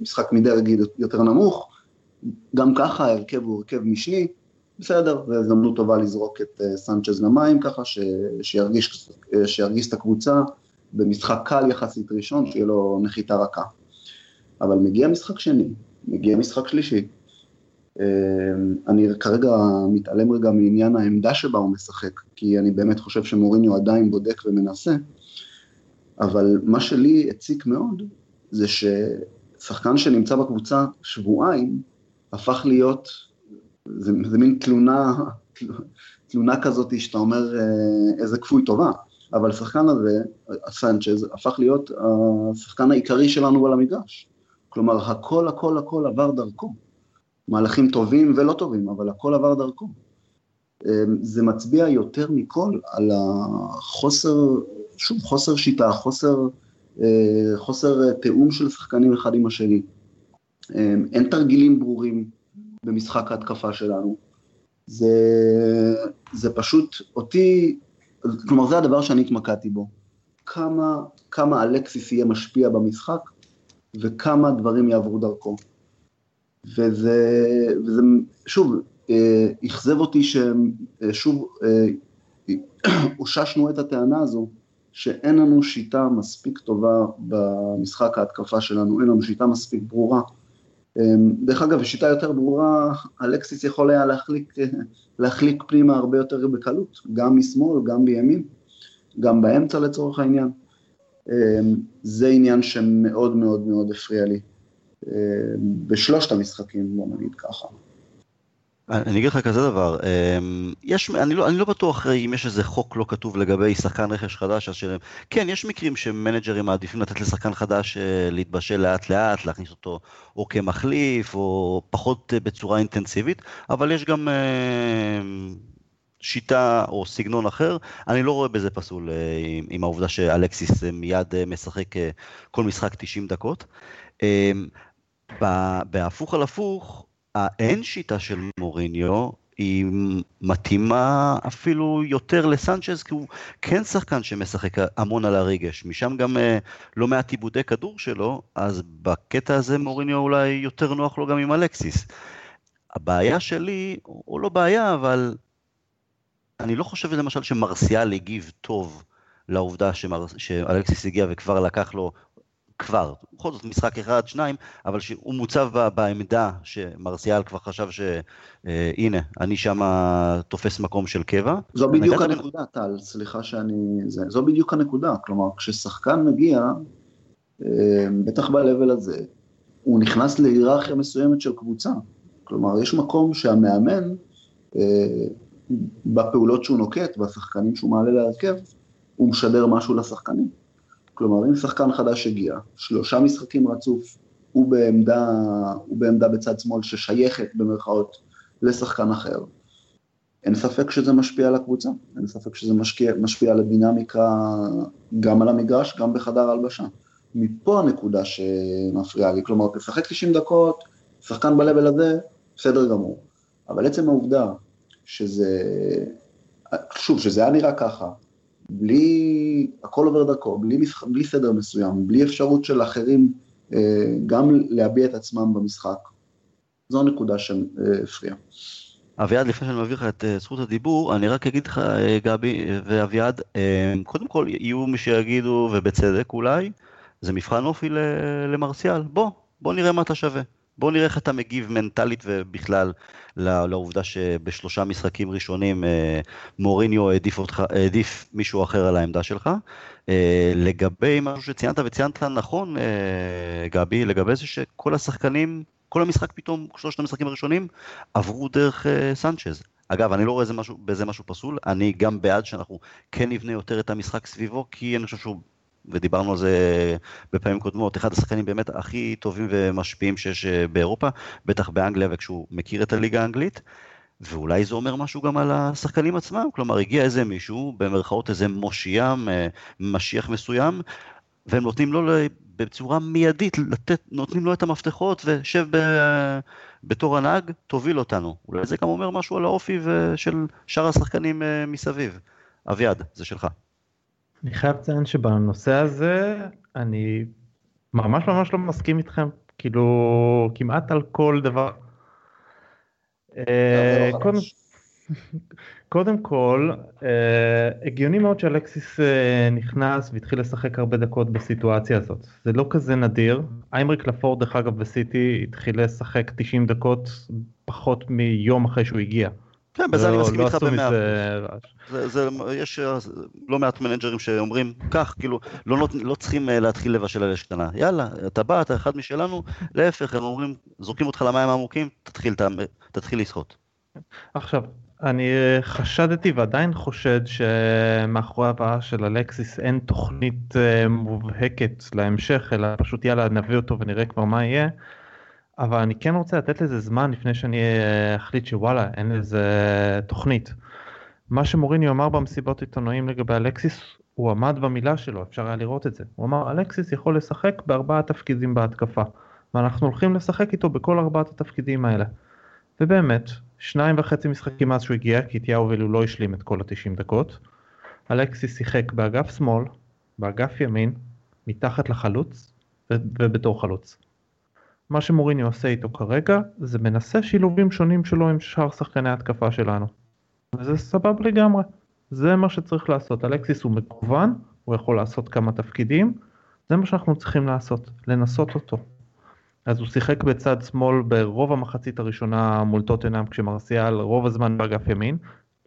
משחק מדרג יותר נמוך, גם ככה ההרכב הוא הרכב משני, בסדר, זו הזדמנות טובה לזרוק את אה, סנצ'ז למים ככה, ש, שירגיש, אה, שירגיש את הקבוצה במשחק קל יחסית ראשון, שיהיה לו נחיתה רכה. אבל מגיע משחק שני, מגיע משחק שלישי. אה, אני כרגע מתעלם רגע מעניין העמדה שבה הוא משחק, כי אני באמת חושב שמוריניו עדיין בודק ומנסה, אבל מה שלי הציק מאוד, זה ששחקן שנמצא בקבוצה שבועיים, הפך להיות, זה, זה מין תלונה, תלונה כזאת שאתה אומר אה, איזה כפוי טובה, אבל השחקן הזה, סנצ'ז, הפך להיות השחקן העיקרי שלנו על המגרש. כלומר, הכל הכל הכל עבר דרכו. מהלכים טובים ולא טובים, אבל הכל עבר דרכו. אה, זה מצביע יותר מכל על החוסר, שוב, חוסר שיטה, חוסר, אה, חוסר תיאום של שחקנים אחד עם השני. אין תרגילים ברורים במשחק ההתקפה שלנו. זה, זה פשוט אותי, כלומר זה הדבר שאני התמקדתי בו. כמה, כמה אלקסיס יהיה משפיע במשחק וכמה דברים יעברו דרכו. וזה, וזה שוב, אה, אכזב אותי ששוב אה, אוששנו את הטענה הזו שאין לנו שיטה מספיק טובה במשחק ההתקפה שלנו, אין לנו שיטה מספיק ברורה. אמ, דרך אגב, שיטה יותר ברורה, אלקסיס יכול היה להחליק, להחליק פנימה הרבה יותר בקלות, גם משמאל, גם בימין, גם באמצע לצורך העניין. אמ, זה עניין שמאוד מאוד מאוד הפריע לי בשלושת המשחקים, בוא נגיד ככה. אני אגיד לך כזה דבר, אמ, יש, אני לא, אני לא בטוח אם יש איזה חוק לא כתוב לגבי שחקן רכש חדש, אז שלהם, כן, יש מקרים שמנג'רים מעדיפים לתת לשחקן חדש אה, להתבשל לאט לאט, להכניס אותו או כמחליף, או פחות אה, בצורה אינטנסיבית, אבל יש גם שיטה או סגנון אחר, אני לא רואה בזה פסול עם, עם העובדה שאלקסיס מיד אה, משחק כל משחק 90 דקות. בהפוך על הפוך, האין שיטה של מוריניו היא מתאימה אפילו יותר לסנצ'ז, כי הוא כן שחקן שמשחק המון על הרגש, משם גם אה, לא מעט עיבודי כדור שלו, אז בקטע הזה מוריניו אולי יותר נוח לו גם עם אלקסיס. הבעיה שלי, או לא בעיה, אבל אני לא חושב למשל שמרסיאל הגיב טוב לעובדה שמר... שאלקסיס הגיע וכבר לקח לו כבר, בכל זאת משחק אחד, שניים, אבל שהוא מוצב בעמדה שמרסיאל כבר חשב שהנה, אני שם תופס מקום של קבע. זו בדיוק הנקודה, טל, סליחה שאני... זה, זו בדיוק הנקודה, כלומר, כששחקן מגיע, אה, בטח ב-level הזה, הוא נכנס להיררכיה מסוימת של קבוצה. כלומר, יש מקום שהמאמן, אה, בפעולות שהוא נוקט, בשחקנים שהוא מעלה להרכב, הוא משדר משהו לשחקנים. כלומר, אם שחקן חדש הגיע, שלושה משחקים רצוף, הוא בעמדה, הוא בעמדה בצד שמאל ששייכת במרכאות לשחקן אחר, אין ספק שזה משפיע על הקבוצה, אין ספק שזה משקיע, משפיע על הדינמיקה גם על המגרש, גם בחדר הלבשה. מפה הנקודה שמפריעה לי, כלומר, תשחק 90 דקות, שחקן בלבל הזה, בסדר גמור. אבל עצם העובדה שזה, שוב, שזה היה נראה ככה, בלי, הכל עובר דרכו, בלי, בלי סדר מסוים, בלי אפשרות של אחרים אה, גם להביע את עצמם במשחק. זו הנקודה שהפריעה. אביעד, לפני שאני מעביר לך את אה, זכות הדיבור, אני רק אגיד לך, אה, גבי ואביעד, קודם כל יהיו מי שיגידו, ובצדק אולי, זה מבחן אופי למרסיאל. בוא, בוא נראה מה אתה שווה. בוא נראה איך אתה מגיב מנטלית ובכלל לעובדה שבשלושה משחקים ראשונים אה, מוריניו העדיף, אותך, העדיף מישהו אחר על העמדה שלך. אה, לגבי משהו שציינת וציינת נכון, אה, גבי, לגבי זה שכל השחקנים, כל המשחק פתאום, שלושת המשחקים הראשונים, עברו דרך סנצ'ז. אגב, אני לא רואה משהו, בזה משהו פסול, אני גם בעד שאנחנו כן נבנה יותר את המשחק סביבו, כי אני חושב שהוא ודיברנו על זה בפעמים קודמות, אחד השחקנים באמת הכי טובים ומשפיעים שיש אה, באירופה, בטח באנגליה וכשהוא מכיר את הליגה האנגלית. ואולי זה אומר משהו גם על השחקנים עצמם, כלומר הגיע איזה מישהו, במרכאות איזה מושיע, אה, משיח מסוים, והם נותנים לו בצורה מיידית, לתת, נותנים לו את המפתחות ושב ב, בתור הנהג, תוביל אותנו. אולי זה גם אומר משהו על האופי של שאר השחקנים אה, מסביב. אביעד, זה שלך. אני חייב לציין שבנושא הזה אני ממש ממש לא מסכים איתכם כאילו כמעט על כל דבר. אה, לא קודם, קודם כל אה, הגיוני מאוד שאלקסיס אה, נכנס והתחיל לשחק הרבה דקות בסיטואציה הזאת זה לא כזה נדיר איימריק לפורד דרך אגב בסיטי התחיל לשחק 90 דקות פחות מיום אחרי שהוא הגיע. כן, בזה אני לא- מסכים לא איתך במאה אחוז. יש אה, לא מעט מנג'רים שאומרים כך, כאילו, לא, לא צריכים אה, להתחיל לבשל על אש קטנה. יאללה, אתה בא, אתה אחד משלנו, להפך, הם אומרים, זורקים אותך למים העמוקים, תתחיל, תתחיל לשחות. עכשיו, אני אה, חשדתי ועדיין חושד שמאחורי הבאה של אלקסיס אין תוכנית מובהקת להמשך, אלא פשוט יאללה נביא אותו ונראה כבר מה יהיה. אבל אני כן רוצה לתת לזה זמן לפני שאני אה, אחליט שוואלה אין לזה תוכנית. מה שמוריני אמר במסיבות עיתונאים לגבי אלקסיס הוא עמד במילה שלו אפשר היה לראות את זה הוא אמר אלקסיס יכול לשחק בארבעה תפקידים בהתקפה ואנחנו הולכים לשחק איתו בכל ארבעת התפקידים האלה. ובאמת, שניים וחצי משחקים מאז שהוא הגיע, כי תיאו ולו לא השלים את כל ה-90 דקות. אלכסי שיחק באגף שמאל, באגף ימין, מתחת לחלוץ ובתור חלוץ. מה שמוריני עושה איתו כרגע זה מנסה שילובים שונים שלו עם שאר שחקני ההתקפה שלנו. וזה סבבה לגמרי. זה מה שצריך לעשות. אלקסיס הוא מקוון, הוא יכול לעשות כמה תפקידים, זה מה שאנחנו צריכים לעשות, לנסות אותו. אז הוא שיחק בצד שמאל ברוב המחצית הראשונה מול טוטנאם כשמרסיאל רוב הזמן באגף ימין,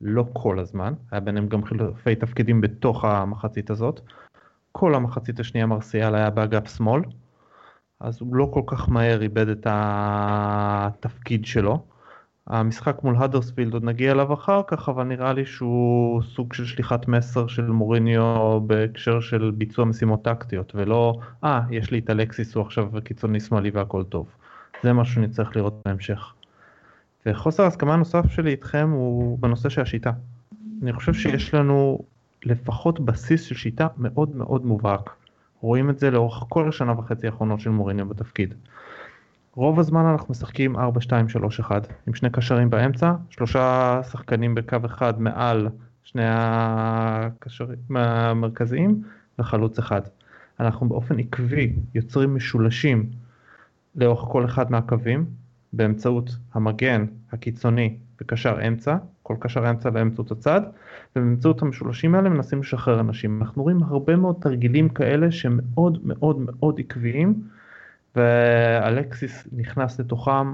לא כל הזמן, היה ביניהם גם חילופי תפקידים בתוך המחצית הזאת. כל המחצית השנייה מרסיאל היה באגף שמאל, אז הוא לא כל כך מהר איבד את התפקיד שלו. המשחק מול האדרספילד עוד נגיע אליו אחר כך, אבל נראה לי שהוא סוג של שליחת מסר של מוריניו בהקשר של ביצוע משימות טקטיות, ולא, אה, ah, יש לי את אלקסיס, הוא עכשיו קיצוני שמאלי והכל טוב. זה משהו שנצטרך לראות בהמשך. וחוסר ההסכמה הנוסף שלי איתכם הוא בנושא של השיטה. אני חושב שיש לנו לפחות בסיס של שיטה מאוד מאוד מובהק. רואים את זה לאורך כל השנה וחצי האחרונות של מוריניו בתפקיד. רוב הזמן אנחנו משחקים 4-2-3-1 עם שני קשרים באמצע, שלושה שחקנים בקו אחד מעל שני הקשרים המרכזיים וחלוץ אחד. אנחנו באופן עקבי יוצרים משולשים לאורך כל אחד מהקווים באמצעות המגן הקיצוני וקשר אמצע, כל קשר אמצע באמצעות הצד, ובאמצעות המשולשים האלה מנסים לשחרר אנשים. אנחנו רואים הרבה מאוד תרגילים כאלה שמאוד מאוד מאוד עקביים. ואלקסיס נכנס לתוכם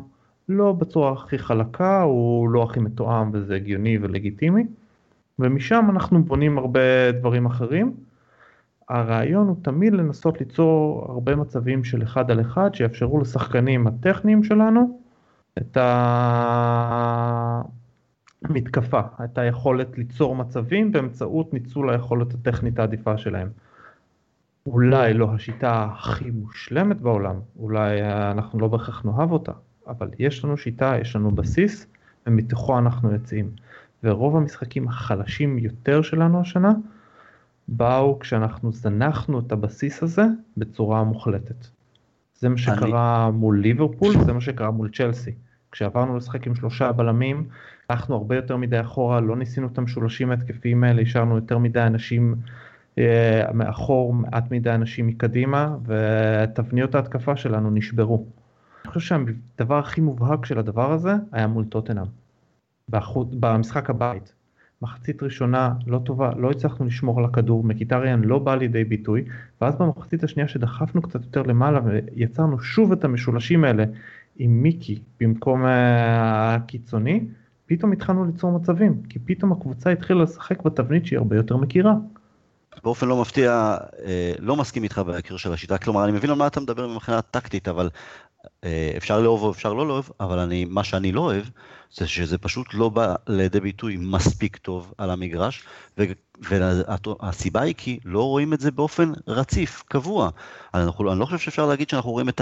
לא בצורה הכי חלקה, הוא לא הכי מתואם וזה הגיוני ולגיטימי, ומשם אנחנו בונים הרבה דברים אחרים. הרעיון הוא תמיד לנסות ליצור הרבה מצבים של אחד על אחד שיאפשרו לשחקנים הטכניים שלנו את המתקפה, את היכולת ליצור מצבים באמצעות ניצול היכולת הטכנית העדיפה שלהם. אולי לא השיטה הכי מושלמת בעולם, אולי אנחנו לא בהכרח נאהב אותה, אבל יש לנו שיטה, יש לנו בסיס, ומתוכו אנחנו יוצאים. ורוב המשחקים החלשים יותר שלנו השנה, באו כשאנחנו זנחנו את הבסיס הזה בצורה מוחלטת. זה מה שקרה אני... מול ליברפול, זה מה שקרה מול צ'לסי. כשעברנו לשחק עם שלושה בלמים, הלכנו הרבה יותר מדי אחורה, לא ניסינו את המשולשים ההתקפיים האלה, השארנו יותר מדי אנשים אה, מאחור מעט מדי אנשים מקדימה ותבניות ההתקפה שלנו נשברו. אני חושב שהדבר הכי מובהק של הדבר הזה היה מול טוטנאם. במשחק הבית. מחצית ראשונה לא טובה, לא הצלחנו לשמור על הכדור, מקיטריאן לא בא לידי ביטוי, ואז במחצית השנייה שדחפנו קצת יותר למעלה ויצרנו שוב את המשולשים האלה עם מיקי במקום אה, הקיצוני, פתאום התחלנו ליצור מצבים, כי פתאום הקבוצה התחילה לשחק בתבנית שהיא הרבה יותר מכירה. באופן לא מפתיע, אה, לא מסכים איתך בהקשר של השיטה, כלומר אני מבין על מה אתה מדבר מבחינה טקטית, אבל אה, אפשר לאהוב או אפשר לא לאהוב, אבל אני, מה שאני לא אוהב, זה שזה פשוט לא בא לידי ביטוי מספיק טוב על המגרש, והסיבה היא כי לא רואים את זה באופן רציף, קבוע. אנחנו, אני לא חושב שאפשר להגיד שאנחנו רואים את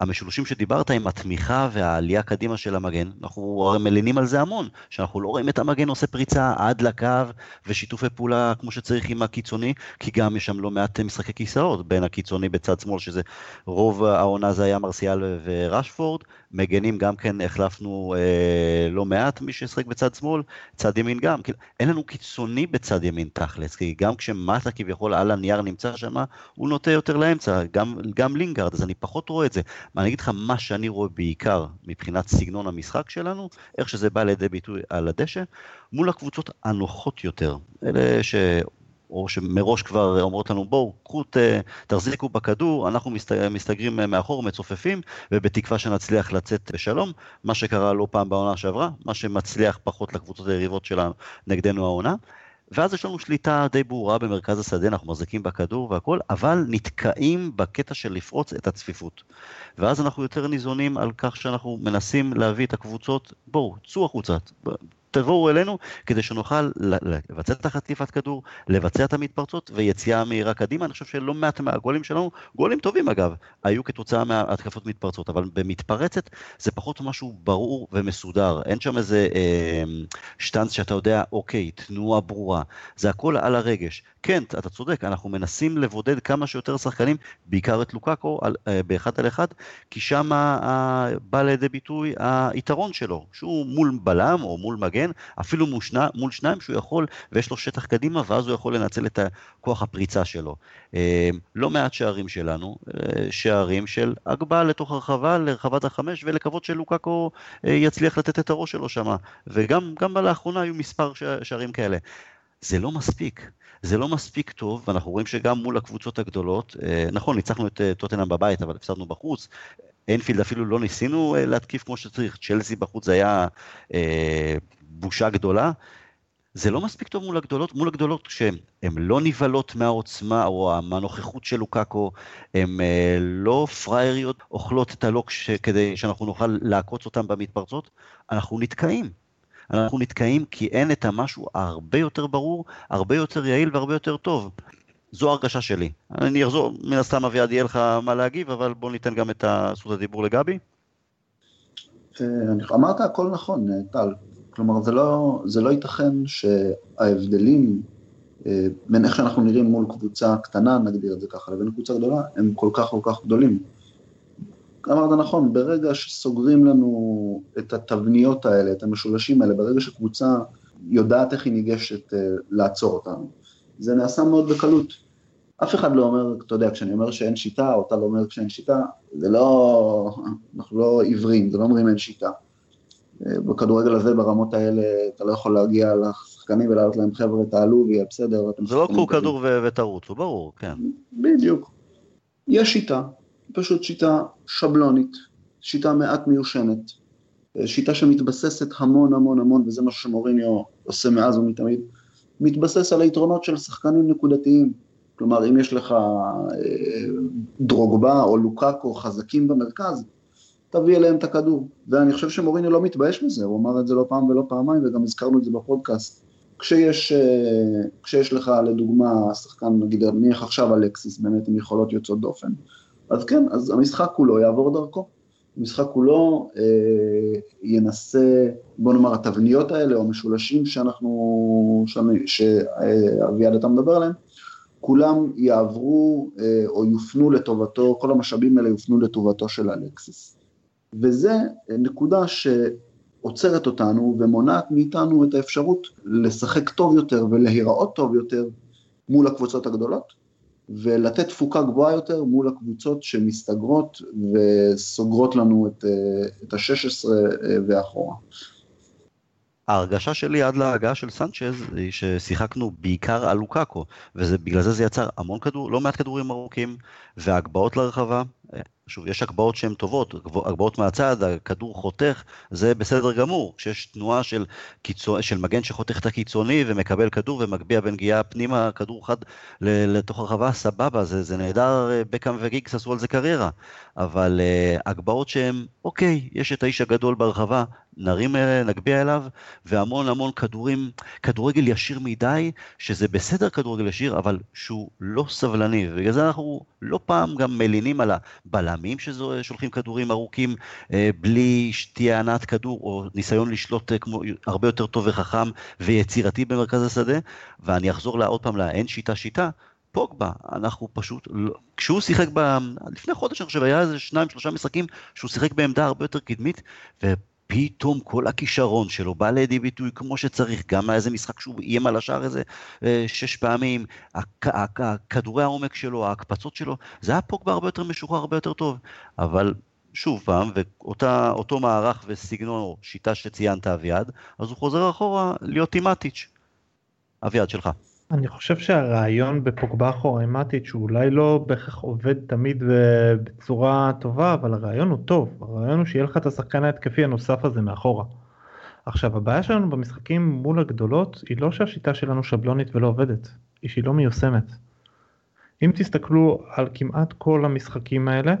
המשולשים שדיברת עם התמיכה והעלייה קדימה של המגן. אנחנו הרי מלינים על זה המון, שאנחנו לא רואים את המגן עושה פריצה עד לקו ושיתופי פעולה כמו שצריך עם הקיצוני, כי גם יש שם לא מעט משחקי כיסאות בין הקיצוני בצד שמאל, שזה רוב העונה זה היה מרסיאל ורשפורד, מגנים גם כן החלפנו אה, לא מעט מי ששחק בצד שמאל, צד ימין גם, כאילו, אין לנו קיצוני בצד ימין תכלס, כי גם כשמטה כביכול על הנייר נמצא שם, הוא נוטה יותר לאמצע, גם, גם לינגארד, אז אני פחות רואה את זה. אני אגיד לך מה שאני רואה בעיקר מבחינת סגנון המשחק שלנו, איך שזה בא לידי ביטוי על הדשא, מול הקבוצות הנוחות יותר, אלה ש... או שמראש כבר אומרות לנו בואו, קחו, תחזיקו בכדור, אנחנו מסתגרים מאחור, מצופפים, ובתקווה שנצליח לצאת בשלום, מה שקרה לא פעם בעונה שעברה, מה שמצליח פחות לקבוצות היריבות שלנו נגדנו העונה. ואז יש לנו שליטה די ברורה במרכז השדה, אנחנו מחזיקים בכדור והכל, אבל נתקעים בקטע של לפרוץ את הצפיפות. ואז אנחנו יותר ניזונים על כך שאנחנו מנסים להביא את הקבוצות, בואו, צאו החוצה, תבואו אלינו כדי שנוכל לבצע את החטיפת כדור, לבצע את המתפרצות ויציאה מהירה קדימה. אני חושב שלא מעט מהגולים שלנו, גולים טובים אגב, היו כתוצאה מהתקפות מתפרצות, אבל במתפרצת זה פחות משהו ברור ומסודר. אין שם איזה אה, שטאנץ שאתה יודע, אוקיי, תנועה ברורה. זה הכל על הרגש. כן, אתה צודק, אנחנו מנסים לבודד כמה שיותר שחקנים, בעיקר את לוקאקו, על, אה, באחד על אחד, כי שם בא לידי ביטוי היתרון שלו, שהוא מול בלם או מול מגן, אפילו מול, שני, מול שניים שהוא יכול, ויש לו שטח קדימה, ואז הוא יכול לנצל את כוח הפריצה שלו. אה, לא מעט שערים שלנו, אה, שערים של הגבהה לתוך הרחבה, לרחבת החמש, ולקוות שלוקאקו יצליח לתת את הראש שלו שם. וגם לאחרונה היו מספר שערים כאלה. זה לא מספיק. זה לא מספיק טוב, ואנחנו רואים שגם מול הקבוצות הגדולות, אה, נכון, ניצחנו את אה, טוטנאם בבית, אבל הפסדנו בחוץ. אינפילד אפילו לא ניסינו אה, להתקיף כמו שצריך, צ'לסי בחוץ זה היה אה, בושה גדולה. זה לא מספיק טוב מול הגדולות, מול הגדולות כשהן לא נבהלות מהעוצמה או מהנוכחות של לוקאקו, הן אה, לא פראייריות אוכלות את הלוק כדי שאנחנו נוכל לעקוץ אותן במתפרצות, אנחנו נתקעים. אנחנו נתקעים כי אין את המשהו הרבה יותר ברור, הרבה יותר יעיל והרבה יותר טוב. זו הרגשה שלי. אני אחזור, מן הסתם אביעד יהיה לך מה להגיב, אבל בוא ניתן גם את זכות הדיבור לגבי. אה, אמרת הכל נכון, אה, טל. כלומר, זה לא, זה לא ייתכן שההבדלים אה, בין איך שאנחנו נראים מול קבוצה קטנה, נגדיר את זה ככה, לבין קבוצה גדולה, הם כל כך כל כך גדולים. אמרת נכון, ברגע שסוגרים לנו את התבניות האלה, את המשולשים האלה, ברגע שקבוצה יודעת איך היא ניגשת uh, לעצור אותנו, זה נעשה מאוד בקלות. אף אחד לא אומר, אתה יודע, כשאני אומר שאין שיטה, או אתה לא אומר שאין שיטה, זה לא, אנחנו לא עיוורים, זה לא אומרים אין שיטה. אה, בכדורגל הזה, ברמות האלה, אתה לא יכול להגיע לשחקנים ולהעלות להם, חבר'ה, תעלו ויהיה בסדר. זה לא קחו כדור ותרוצו, ברור, כן. בדיוק. יש שיטה, פשוט שיטה שבלונית, שיטה מעט מיושנת, שיטה שמתבססת המון המון המון, וזה מה שמוריניו עושה מאז ומתמיד, מתבסס על היתרונות של שחקנים נקודתיים. כלומר, אם יש לך אה, דרוגבה או לוקאקו חזקים במרכז, תביא אליהם את הכדור. ואני חושב שמוריניו לא מתבייש בזה, הוא אמר את זה לא פעם ולא פעמיים, וגם הזכרנו את זה בפודקאסט. כשיש, אה, כשיש לך לדוגמה שחקן, נגיד נניח עכשיו אלקסיס, באמת עם יכולות יוצאות דופן, אז כן, אז המשחק כולו יעבור דרכו. המשחק כולו אה, ינסה, בוא נאמר, התבניות האלה, או המשולשים שאנחנו, שאביעד אתה מדבר עליהם, כולם יעברו אה, או יופנו לטובתו, כל המשאבים האלה יופנו לטובתו של אלקסיס. וזה נקודה שעוצרת אותנו ומונעת מאיתנו את האפשרות לשחק טוב יותר ולהיראות טוב יותר מול הקבוצות הגדולות, ולתת תפוקה גבוהה יותר מול הקבוצות שמסתגרות וסוגרות לנו את, אה, את ה-16 אה, ואחורה. ההרגשה שלי עד להגעה של סנצ'ז היא ששיחקנו בעיקר על לוקאקו, ובגלל זה זה יצר המון כדור, לא מעט כדורים ארוכים, והגבהות לרחבה, שוב, יש הגבהות שהן טובות, הגבהות מהצד, הכדור חותך, זה בסדר גמור. כשיש תנועה של, קיצו, של מגן שחותך את הקיצוני ומקבל כדור ומגביה בנגיעה פנימה, כדור חד לתוך הרחבה, סבבה, זה, זה נהדר, אה, בקאם וגיגס עשו על זה קריירה. אבל uh, הגבהות שהן, אוקיי, יש את האיש הגדול ברחבה, נרים, אה, נגביה אליו, והמון המון כדורים, כדורגל ישיר מדי, שזה בסדר כדורגל ישיר, אבל שהוא לא סבלני, ובגלל זה אנחנו לא פעם גם מלינים על הבלמים ששולחים כדורים ארוכים אה, בלי שתהיה הנעת כדור, או ניסיון לשלוט אה, כמו, הרבה יותר טוב וחכם ויצירתי במרכז השדה, ואני אחזור לה עוד פעם לאין שיטה שיטה, פוגבה, אנחנו פשוט, לא, כשהוא שיחק, ב, לפני חודש אני חושב, היה איזה שניים שלושה משחקים שהוא שיחק בעמדה הרבה יותר קדמית, ו... פתאום כל הכישרון שלו בא לידי ביטוי כמו שצריך, גם היה איזה משחק שהוא איים על השער איזה אה, שש פעמים, כדורי העומק שלו, ההקפצות שלו, זה היה פוגבה הרבה יותר משוחרר, הרבה יותר טוב. אבל שוב פעם, ואותו מערך וסגנון או שיטה שציינת אביעד, אז הוא חוזר אחורה להיות עם. אביעד שלך. אני חושב שהרעיון בפוגבה אחורמטית שהוא אולי לא בהכרח עובד תמיד בצורה טובה אבל הרעיון הוא טוב הרעיון הוא שיהיה לך את השחקן ההתקפי הנוסף הזה מאחורה. עכשיו הבעיה שלנו במשחקים מול הגדולות היא לא שהשיטה שלנו שבלונית ולא עובדת היא שהיא לא מיושמת. אם תסתכלו על כמעט כל המשחקים האלה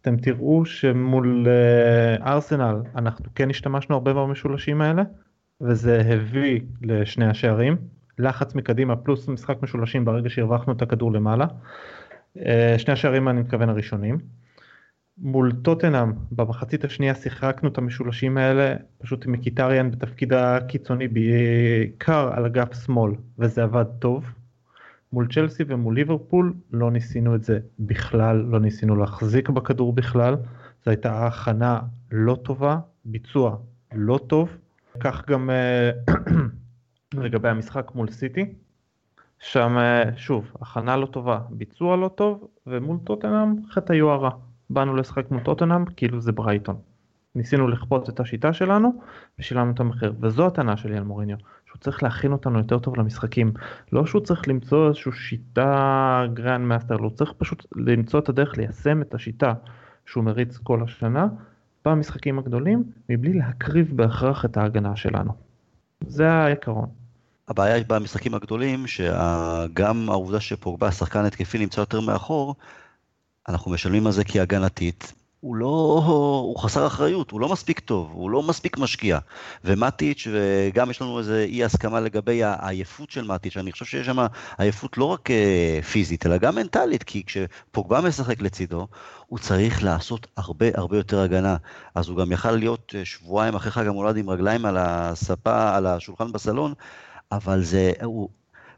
אתם תראו שמול אה, ארסנל אנחנו כן השתמשנו הרבה במשולשים האלה וזה הביא לשני השערים. לחץ מקדימה פלוס משחק משולשים ברגע שהרווחנו את הכדור למעלה. אה, שני השערים אני מתכוון הראשונים. מול טוטנאם במחצית השנייה שיחקנו את המשולשים האלה פשוט עם מקיטריאן בתפקיד הקיצוני בעיקר על אגף שמאל וזה עבד טוב. מול צ'לסי ומול ליברפול לא ניסינו את זה בכלל, לא ניסינו להחזיק בכדור בכלל, זו הייתה הכנה לא טובה, ביצוע לא טוב, כך גם אה, לגבי המשחק מול סיטי, שם אה, שוב הכנה לא טובה, ביצוע לא טוב ומול טוטנאם חטא היוהרה. באנו לשחק מול טוטנאם כאילו זה ברייטון. ניסינו לכפות את השיטה שלנו ושילמנו את המחיר וזו הטענה שלי על מוריניו שהוא צריך להכין אותנו יותר טוב למשחקים לא שהוא צריך למצוא איזושהי שיטה גרנד מאסטר לא הוא צריך פשוט למצוא את הדרך ליישם את השיטה שהוא מריץ כל השנה במשחקים הגדולים מבלי להקריב בהכרח את ההגנה שלנו. זה העיקרון. הבעיה במשחקים הגדולים שגם העובדה שפוגבה שחקן התקפי נמצא יותר מאחור אנחנו משלמים על זה כי הגנתית, הוא לא, הוא חסר אחריות, הוא לא מספיק טוב, הוא לא מספיק משקיע. ומטיץ', וגם יש לנו איזה אי הסכמה לגבי העייפות של מטיץ', אני חושב שיש שם עייפות לא רק אה, פיזית, אלא גם מנטלית, כי כשפוגבה משחק לצידו, הוא צריך לעשות הרבה הרבה יותר הגנה. אז הוא גם יכל להיות אה, שבועיים אחרי חג המולד עם רגליים על הספה, על השולחן בסלון, אבל זה, הוא,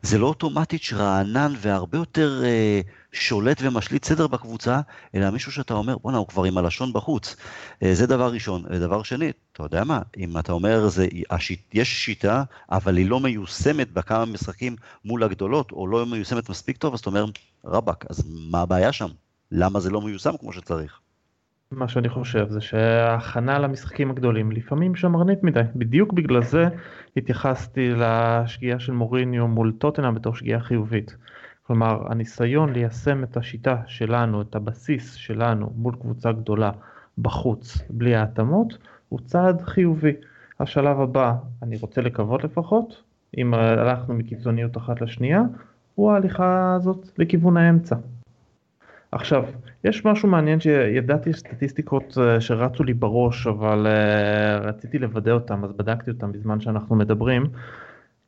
זה לא אוטומטית רענן והרבה יותר אה, שולט ומשליט סדר בקבוצה, אלא מישהו שאתה אומר, בואנה, הוא כבר עם הלשון בחוץ. אה, זה דבר ראשון. ודבר שני, אתה יודע מה, אם אתה אומר, זה, השיט, יש שיטה, אבל היא לא מיושמת בכמה משחקים מול הגדולות, או לא מיושמת מספיק טוב, אז אתה אומר, רבאק, אז מה הבעיה שם? למה זה לא מיושם כמו שצריך? מה שאני חושב זה שההכנה למשחקים הגדולים לפעמים שמרנית מדי בדיוק בגלל זה התייחסתי לשגיאה של מוריניו מול טוטנה בתור שגיאה חיובית. כלומר הניסיון ליישם את השיטה שלנו את הבסיס שלנו מול קבוצה גדולה בחוץ בלי ההתאמות הוא צעד חיובי. השלב הבא אני רוצה לקוות לפחות אם הלכנו מקיצוניות אחת לשנייה הוא ההליכה הזאת לכיוון האמצע. עכשיו, יש משהו מעניין שידעתי סטטיסטיקות אה, שרצו לי בראש, אבל אה, רציתי לוודא אותם, אז בדקתי אותם בזמן שאנחנו מדברים.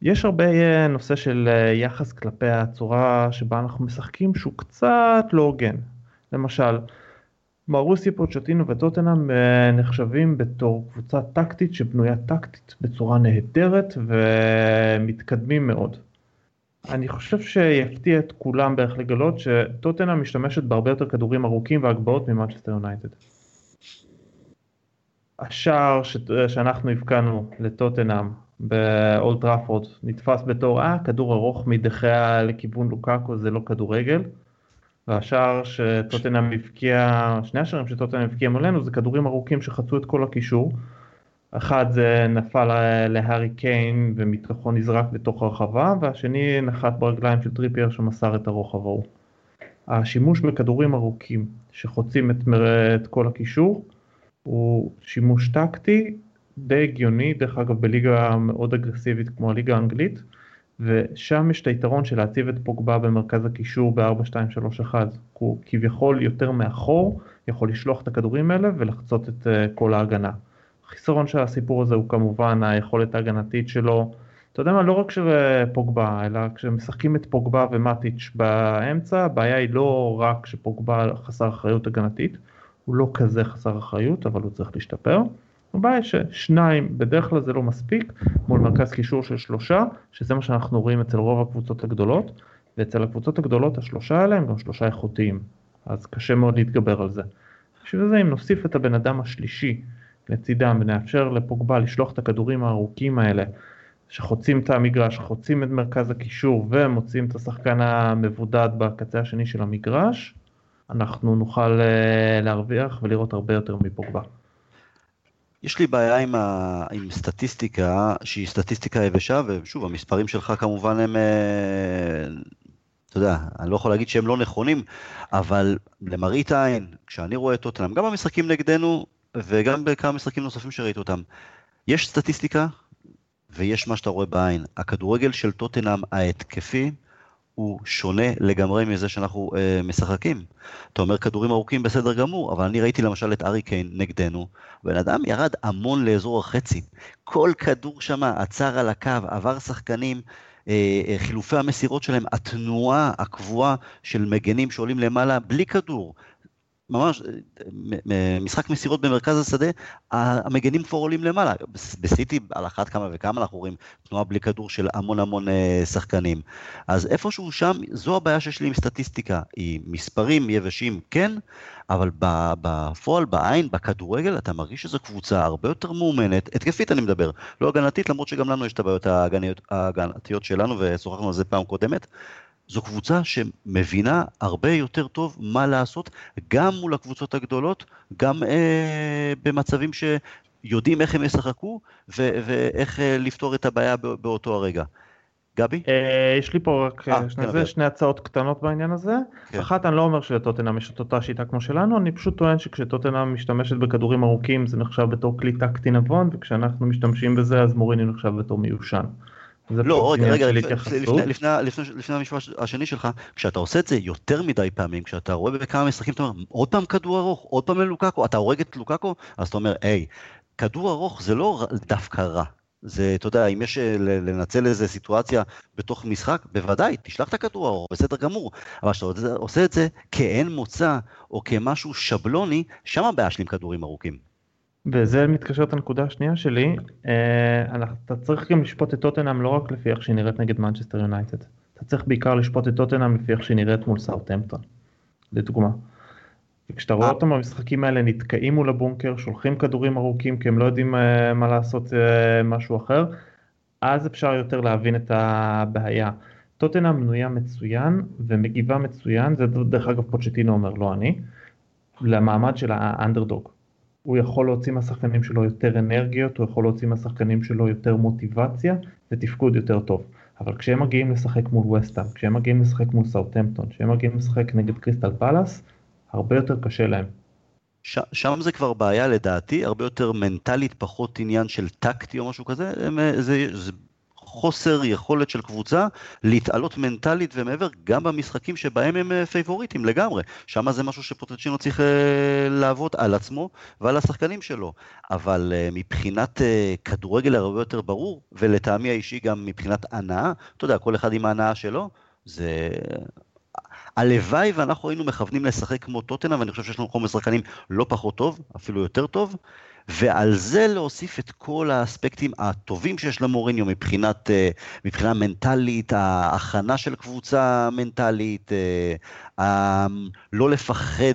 יש הרבה אה, נושא של יחס כלפי הצורה שבה אנחנו משחקים שהוא קצת לא הוגן. למשל, מרוסי פוצ'טינו וטוטנאם נחשבים בתור קבוצה טקטית שבנויה טקטית בצורה נהדרת ומתקדמים מאוד. אני חושב שיפתיע את כולם בערך לגלות שטוטנה משתמשת בהרבה יותר כדורים ארוכים והגבהות ממנצ'סטר יונייטד. השער ש... שאנחנו הבקענו לטוטנאם באולד טראפורד נתפס בתור אה כדור ארוך מדחיה לכיוון לוקאקו זה לא כדורגל. והשער שטוטנאם הבקיע, שני השערים שטוטנאם הבקיע מולנו זה כדורים ארוכים שחצו את כל הקישור. אחד זה נפל להארי קיין ומתוכו נזרק לתוך הרחבה והשני נחת ברגליים של טריפייר שמסר את הרוחב ההוא. השימוש בכדורים ארוכים שחוצים את, את כל הקישור הוא שימוש טקטי די הגיוני, דרך אגב בליגה מאוד אגרסיבית כמו הליגה האנגלית ושם יש את היתרון של להציב את פוגבה במרכז הקישור ב-4-2-3-1 הוא כביכול יותר מאחור יכול לשלוח את הכדורים האלה ולחצות את אה, כל ההגנה. החיסרון של הסיפור הזה הוא כמובן היכולת ההגנתית שלו. אתה יודע מה, לא רק של פוגבה, אלא כשמשחקים את פוגבה ומטיץ' באמצע, הבעיה היא לא רק שפוגבה חסר אחריות הגנתית, הוא לא כזה חסר אחריות, אבל הוא צריך להשתפר. הבעיה היא ששניים, בדרך כלל זה לא מספיק, מול מרכז קישור של שלושה, שזה מה שאנחנו רואים אצל רוב הקבוצות הגדולות, ואצל הקבוצות הגדולות השלושה האלה הם גם שלושה איכותיים, אז קשה מאוד להתגבר על זה. בשביל זה אם נוסיף את הבן אדם השלישי, לצידם ונאפשר לפוגבה לשלוח את הכדורים הארוכים האלה שחוצים את המגרש, חוצים את מרכז הקישור ומוצאים את השחקן המבודד בקצה השני של המגרש, אנחנו נוכל אה, להרוויח ולראות הרבה יותר מפוגבה. יש לי בעיה עם, ה... עם סטטיסטיקה שהיא סטטיסטיקה יבשה, ושוב, המספרים שלך כמובן הם, אה, אתה יודע, אני לא יכול להגיד שהם לא נכונים, אבל למראית עין, כשאני רואה את טוטנאם, גם במשחקים נגדנו, וגם בכמה משחקים נוספים שראית אותם. יש סטטיסטיקה ויש מה שאתה רואה בעין. הכדורגל של טוטנאם ההתקפי הוא שונה לגמרי מזה שאנחנו אה, משחקים. אתה אומר כדורים ארוכים בסדר גמור, אבל אני ראיתי למשל את ארי קיין נגדנו, בן אדם ירד המון לאזור החצי. כל כדור שם עצר על הקו, עבר שחקנים, אה, אה, חילופי המסירות שלהם, התנועה הקבועה של מגנים שעולים למעלה בלי כדור, ממש, משחק מסירות במרכז השדה, המגנים כבר עולים למעלה. בסיטי על אחת כמה וכמה אנחנו רואים תנועה בלי כדור של המון המון אה, שחקנים. אז איפשהו שם, זו הבעיה שיש לי עם סטטיסטיקה, היא מספרים יבשים כן, אבל בפועל, בעין, בכדורגל, אתה מרגיש שזו קבוצה הרבה יותר מאומנת, התקפית אני מדבר, לא הגנתית, למרות שגם לנו יש את הבעיות ההגנתיות שלנו, ושוחחנו על זה פעם קודמת, זו קבוצה שמבינה הרבה יותר טוב מה לעשות, גם מול הקבוצות הגדולות, גם אה, במצבים שיודעים איך הם ישחקו ו- ואיך אה, לפתור את הבעיה באותו הרגע. גבי? אה, יש לי פה רק אה, שני, כן, זה, שני הצעות קטנות בעניין הזה. כן. אחת, אני לא אומר שלטוטנאם יש את אותה שיטה כמו שלנו, אני פשוט טוען שכשטוטנאם משתמשת בכדורים ארוכים זה נחשב בתור כלי טקטי נבון, וכשאנחנו משתמשים בזה אז מוריני נחשב בתור מיושן. לא, רגע, רגע, לפני המשפט השני שלך, כשאתה עושה את זה יותר מדי פעמים, כשאתה רואה בכמה משחקים, אתה אומר, עוד פעם כדור ארוך, עוד פעם ללוקקו, אתה הורג את לוקקו, אז אתה אומר, היי, כדור ארוך זה לא דווקא רע. זה, אתה יודע, אם יש אה, לנצל איזה סיטואציה בתוך משחק, בוודאי, תשלח את הכדור הארוך, בסדר גמור. אבל כשאתה עושה את זה כאין מוצא, או כמשהו שבלוני, שם הבעיה שלי עם כדורים ארוכים. וזה מתקשר את הנקודה השנייה שלי, אה, אתה צריך גם לשפוט את טוטנאם לא רק לפי איך שהיא נראית נגד מנצ'סטר יונייטד, אתה צריך בעיקר לשפוט את טוטנאם לפי איך שהיא נראית מול סאוטהמפטון, לדוגמה. וכשאתה רואה אה. אותם במשחקים האלה נתקעים מול הבונקר, שולחים כדורים ארוכים כי הם לא יודעים אה, מה לעשות משהו אחר, אז אפשר יותר להבין את הבעיה. טוטנאם בנויה מצוין ומגיבה מצוין, זה דרך אגב פוצ'טינו אומר, לא אני, למעמד של האנדרדוג. הוא יכול להוציא מהשחקנים שלו יותר אנרגיות, הוא יכול להוציא מהשחקנים שלו יותר מוטיבציה ותפקוד יותר טוב. אבל כשהם מגיעים לשחק מול וסטאם, כשהם מגיעים לשחק מול סאוטמפטון, כשהם מגיעים לשחק נגד קריסטל פלאס, הרבה יותר קשה להם. ש- שם זה כבר בעיה לדעתי, הרבה יותר מנטלית, פחות עניין של טקטי או משהו כזה, הם, זה, זה חוסר יכולת של קבוצה להתעלות מנטלית ומעבר גם במשחקים שבהם הם אה, פייבוריטים לגמרי. שם זה משהו שפוטנצינו צריך אה, לעבוד על עצמו ועל השחקנים שלו. אבל אה, מבחינת כדורגל הרבה יותר ברור, ולטעמי האישי גם מבחינת הנאה, אתה יודע, כל אחד עם ההנאה שלו, זה... הלוואי ואנחנו היינו מכוונים לשחק כמו טוטנה, ואני חושב שיש לנו חומר שחקנים לא פחות טוב, אפילו יותר טוב. ועל זה להוסיף את כל האספקטים הטובים שיש למוריניו מבחינת, אה, מבחינה מנטלית, ההכנה של קבוצה מנטלית, אה, לא לפחד.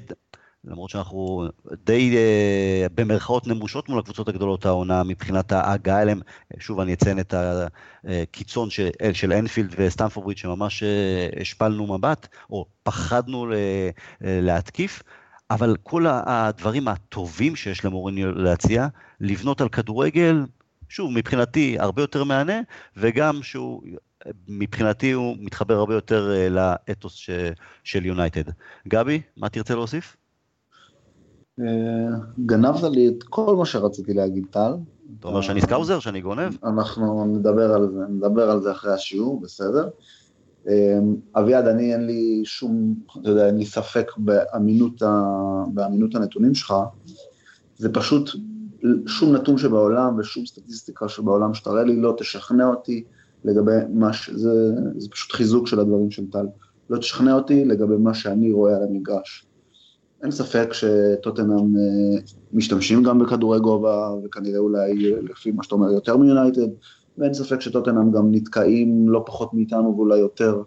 למרות שאנחנו די uh, במרכאות נמושות מול הקבוצות הגדולות העונה מבחינת ההגעה אליהם. שוב, אני אציין את הקיצון של, של אנפילד וסטמפורד שממש השפלנו מבט, או פחדנו להתקיף. אבל כל הדברים הטובים שיש למוריניו להציע, לבנות על כדורגל, שוב, מבחינתי הרבה יותר מהנה, וגם שהוא, מבחינתי הוא מתחבר הרבה יותר אה, לאתוס ש, של יונייטד. גבי, מה תרצה להוסיף? אה, גנבת לי את כל מה שרציתי להגיד, טל. אתה אומר שאני סקאוזר, שאני גונב? אנחנו נדבר על זה, נדבר על זה אחרי השיעור, בסדר. אמ, אביעד, אני אין לי שום, אתה יודע, אין לי ספק באמינות, ה, באמינות הנתונים שלך, זה פשוט שום נתון שבעולם ושום סטטיסטיקה שבעולם שתראה לי לא תשכנע אותי לגבי מה ש... זה, פשוט חיזוק של הדברים של טל. לא תשכנע אותי לגבי מה שאני רואה על המגרש. אין ספק שטוטנאם אה, משתמשים גם בכדורי גובה, וכנראה אולי לפי מה שאתה אומר יותר מיונייטד, ואין ספק שטוטנאם גם נתקעים לא פחות מאיתנו ואולי יותר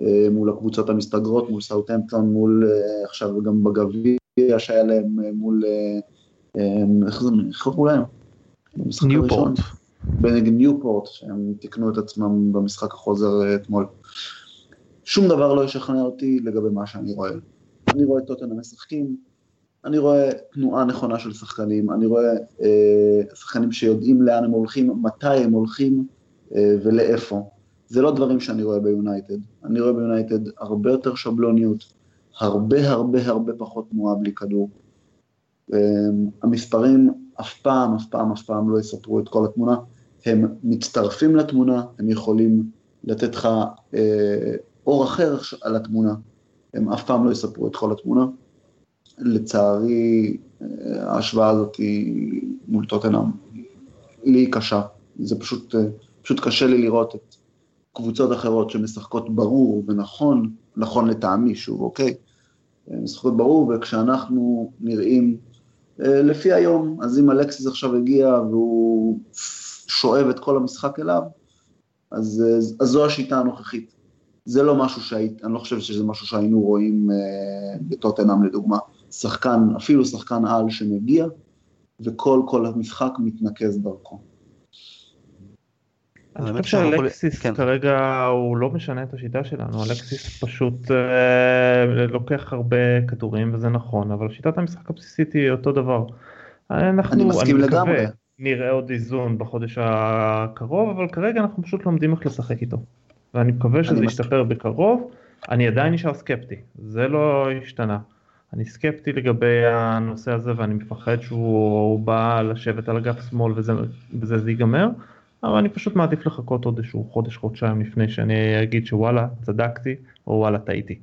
אה, מול הקבוצות המסתגרות, מול סאוטהמפטון, מול אה, עכשיו גם בגביע שהיה להם אה, מול, איך זה, איך קראו להם? ניופורט. בנגד ניופורט, שהם תיקנו את עצמם במשחק החוזר אתמול. שום דבר לא ישכנע אותי לגבי מה שאני רואה. אני רואה את טוטנאם משחקים, אני רואה תנועה נכונה של שחקנים, אני רואה אה, שחקנים שיודעים לאן הם הולכים, מתי הם הולכים אה, ולאיפה. זה לא דברים שאני רואה ביונייטד. אני רואה ביונייטד הרבה יותר שבלוניות, הרבה הרבה הרבה פחות תנועה בלי כדור. אה, המספרים אף פעם, אף פעם, אף פעם לא יספרו את כל התמונה. הם מצטרפים לתמונה, הם יכולים לתת לך אה, אור אחר על התמונה. הם אף פעם לא יספרו את כל התמונה. לצערי, ההשוואה הזאת היא מול טוטנאם, לי היא קשה. זה פשוט, פשוט קשה לי לראות את קבוצות אחרות שמשחקות ברור ונכון, נכון לטעמי, שוב, אוקיי? משחקות ברור, וכשאנחנו נראים אה, לפי היום, אז אם אלקסיס עכשיו הגיע והוא שואב את כל המשחק אליו, אז, אה, אז זו השיטה הנוכחית. זה לא משהו שהיית, אני לא חושב שזה משהו שהיינו רואים אה, בטוטנאם לדוגמה. שחקן, אפילו שחקן על שמגיע, וכל כל המשחק מתנקז דרכו. אני חושב שאלקסיס כן. כרגע הוא לא משנה את השיטה שלנו, אלקסיס פשוט אה, לוקח הרבה כדורים וזה נכון, אבל שיטת המשחק הבסיסית היא אותו דבר. אנחנו, אני מסכים אני לגמרי. מקווה, נראה עוד איזון בחודש הקרוב, אבל כרגע אנחנו פשוט לומדים איך לשחק איתו. ואני מקווה שזה ישתפר בקרוב, אני עדיין נשאר סקפטי, זה לא השתנה. אני סקפטי לגבי הנושא הזה ואני מפחד שהוא בא לשבת על אגף שמאל וזה, וזה זה ייגמר. אבל אני פשוט מעדיף לחכות עוד איזשהו חודש חודשיים לפני שאני אגיד שוואלה צדקתי או וואלה טעיתי.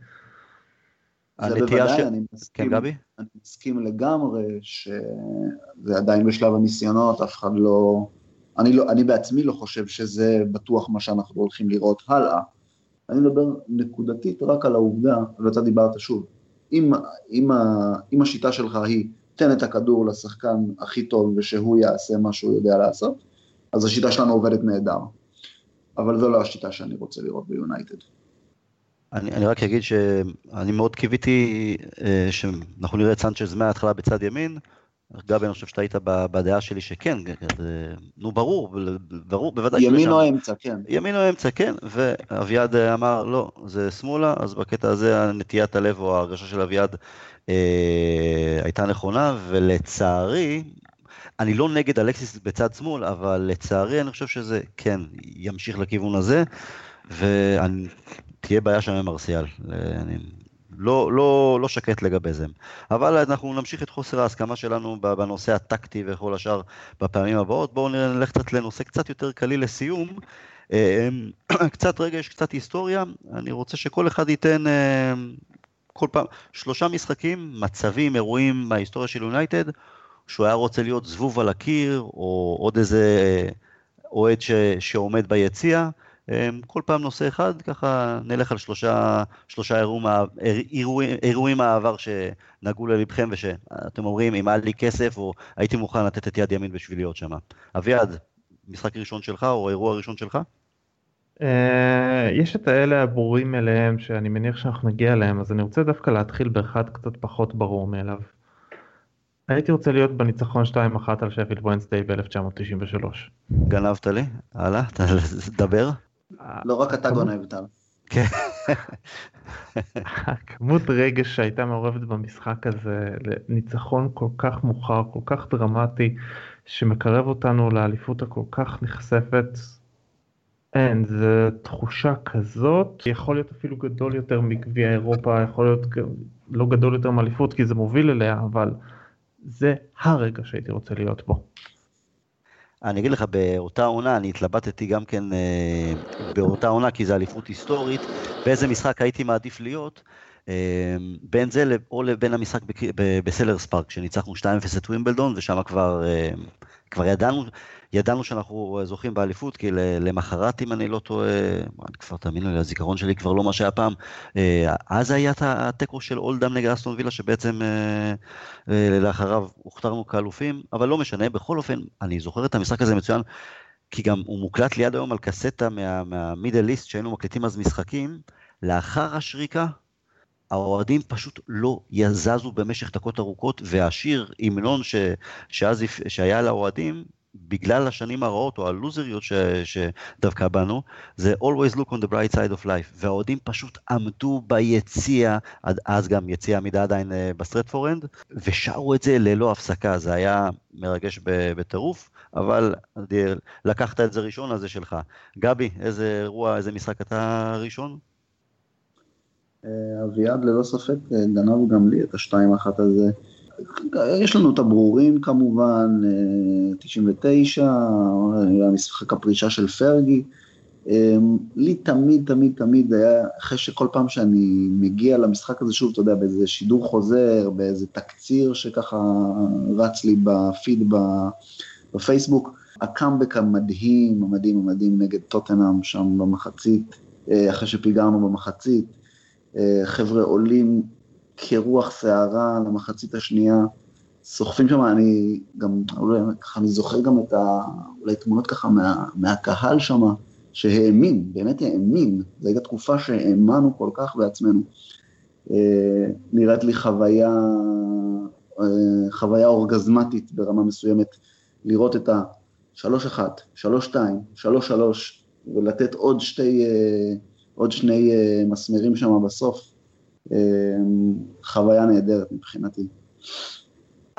זה בוודאי, ש... אני מסכים, כן, גבי? אני מסכים לגמרי שזה עדיין בשלב הניסיונות, אף אחד לא... אני, לא, אני בעצמי לא חושב שזה בטוח מה שאנחנו הולכים לראות הלאה. אני מדבר נקודתית רק על העובדה, ואתה דיברת שוב, אם, אם, אם השיטה שלך היא תן את הכדור לשחקן הכי טוב ושהוא יעשה מה שהוא יודע לעשות, אז השיטה שלנו עובדת נהדר. אבל זו לא השיטה שאני רוצה לראות ביונייטד. אני, אני רק אגיד שאני מאוד קיוויתי אה, שאנחנו נראה את סנצ'ז מההתחלה בצד ימין. גבי, אני חושב שאתה היית בדעה שלי שכן, נו ברור, ברור, בוודאי. ימין או אמצע, כן. ימין או אמצע, כן, ואביעד אמר, לא, זה שמאלה, אז בקטע הזה נטיית הלב או ההרגשה של אביעד אה, הייתה נכונה, ולצערי, אני לא נגד אלקסיס בצד שמאל, אבל לצערי אני חושב שזה כן ימשיך לכיוון הזה, ותהיה בעיה שם עם מרסיאל. אני לא, לא, לא שקט לגבי זה. אבל אנחנו נמשיך את חוסר ההסכמה שלנו בנושא הטקטי וכל השאר בפעמים הבאות. בואו נלך קצת לנושא קצת יותר קליל לסיום. אה, קצת רגש, קצת היסטוריה. אני רוצה שכל אחד ייתן אה, כל פעם שלושה משחקים, מצבים, אירועים מההיסטוריה של יונייטד. שהוא היה רוצה להיות זבוב על הקיר, או עוד איזה אה, אוהד שעומד ביציע. אמ, כל פעם נושא אחד, ככה נלך על שלושה, שלושה אירועים, אירועים, אירועים מהעבר שנגעו ללבכם ושאתם אומרים, אם היה לי כסף או הייתי מוכן לתת את יד ימין בשביל להיות שם. אביעד, משחק ראשון שלך או אירוע ראשון שלך? אה, יש את האלה הברורים אליהם שאני מניח שאנחנו נגיע אליהם, אז אני רוצה דווקא להתחיל באחד קצת פחות ברור מאליו. הייתי רוצה להיות בניצחון 2-1 על שפילד ווינסדיי ב-1993. גנבת לי? הלאה, תדבר. לא רק אתה גונב, טל. כן. הכמות רגש שהייתה מעורבת במשחק הזה לניצחון כל כך מאוחר, כל כך דרמטי, שמקרב אותנו לאליפות הכל כך נחשפת, אין, זו תחושה כזאת, יכול להיות אפילו גדול יותר מגביע אירופה, יכול להיות לא גדול יותר מאליפות כי זה מוביל אליה, אבל זה הרגע שהייתי רוצה להיות בו. אני אגיד לך, באותה עונה, אני התלבטתי גם כן אה, באותה עונה, כי זו אליפות היסטורית, באיזה משחק הייתי מעדיף להיות, אה, בין זה או לבין המשחק בסלרס פארק, שניצחנו 2-0 את ווימבלדון, ושם כבר, אה, כבר ידענו ידענו שאנחנו זוכים באליפות, כי למחרת, אם אני לא טועה, כבר תאמינו לי, הזיכרון שלי כבר לא מה שהיה פעם, אה, אז היה התיקו של אולדם נגד אסטון וילה, שבעצם אה, אה, לאחריו הוכתרנו כאלופים, אבל לא משנה, בכל אופן, אני זוכר את המשחק הזה מצוין, כי גם הוא מוקלט ליד היום על קסטה מהמידל ליסט, שהיינו מקליטים אז משחקים, לאחר השריקה, האוהדים פשוט לא יזזו במשך דקות ארוכות, והשיר, המנון שהיה לאוהדים, בגלל השנים הרעות או הלוזריות ש, שדווקא בנו, זה always look on the bright side of life, והאוהדים פשוט עמדו ביציע, עד אז גם יציע עמידה עדיין אה, בסטרטפורד אנד, ושרו את זה ללא הפסקה, זה היה מרגש בטירוף, אבל לקחת את זה ראשון, אז זה שלך. גבי, איזה אירוע, איזה משחק אתה ראשון? אה, אביעד ללא ספק אה, גנב גם לי את השתיים אחת הזה. יש לנו את הברורים כמובן, 99, אה, משחק הפרישה של פרגי, אמ, לי תמיד, תמיד, תמיד היה, אחרי שכל פעם שאני מגיע למשחק הזה, שוב, אתה יודע, באיזה שידור חוזר, באיזה תקציר שככה רץ לי בפיד בפייסבוק, הקאמבק המדהים, המדהים, המדהים נגד טוטנאם שם במחצית, אה, אחרי שפיגרנו במחצית, אה, חבר'ה עולים כרוח סערה למחצית השנייה, סוחפים שם, אני גם, אולי ככה, אני זוכר גם את ה... אולי תמונות ככה מה, מהקהל שם, שהאמין, באמת האמין, זו הייתה תקופה שהאמנו כל כך בעצמנו. אה, נראית לי חוויה, אה, חוויה אורגזמטית ברמה מסוימת, לראות את ה-3-1, 3-2, 3-3, ולתת עוד שתי, אה, עוד שני מסמרים שם בסוף. חוויה נהדרת מבחינתי.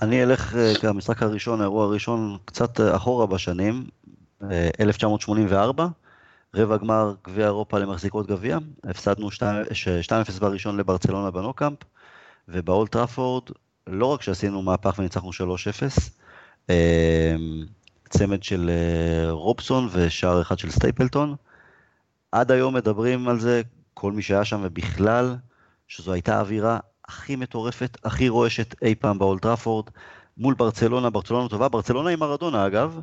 אני אלך כמשחק הראשון, האירוע הראשון, קצת אחורה בשנים, 1984. רבע גמר גביע אירופה למחזיקות גביע, הפסדנו 2-0 בראשון לברצלונה בנוקאמפ, ובאולט טראפורד, לא רק שעשינו מהפך וניצחנו 3-0, אמ, צמד של אה, רובסון ושער אחד של סטייפלטון. עד היום מדברים על זה, כל מי שהיה שם ובכלל, שזו הייתה האווירה הכי מטורפת, הכי רועשת אי פעם באולד טראפורד, מול ברצלונה, ברצלונה טובה, ברצלונה עם מרדונה אגב,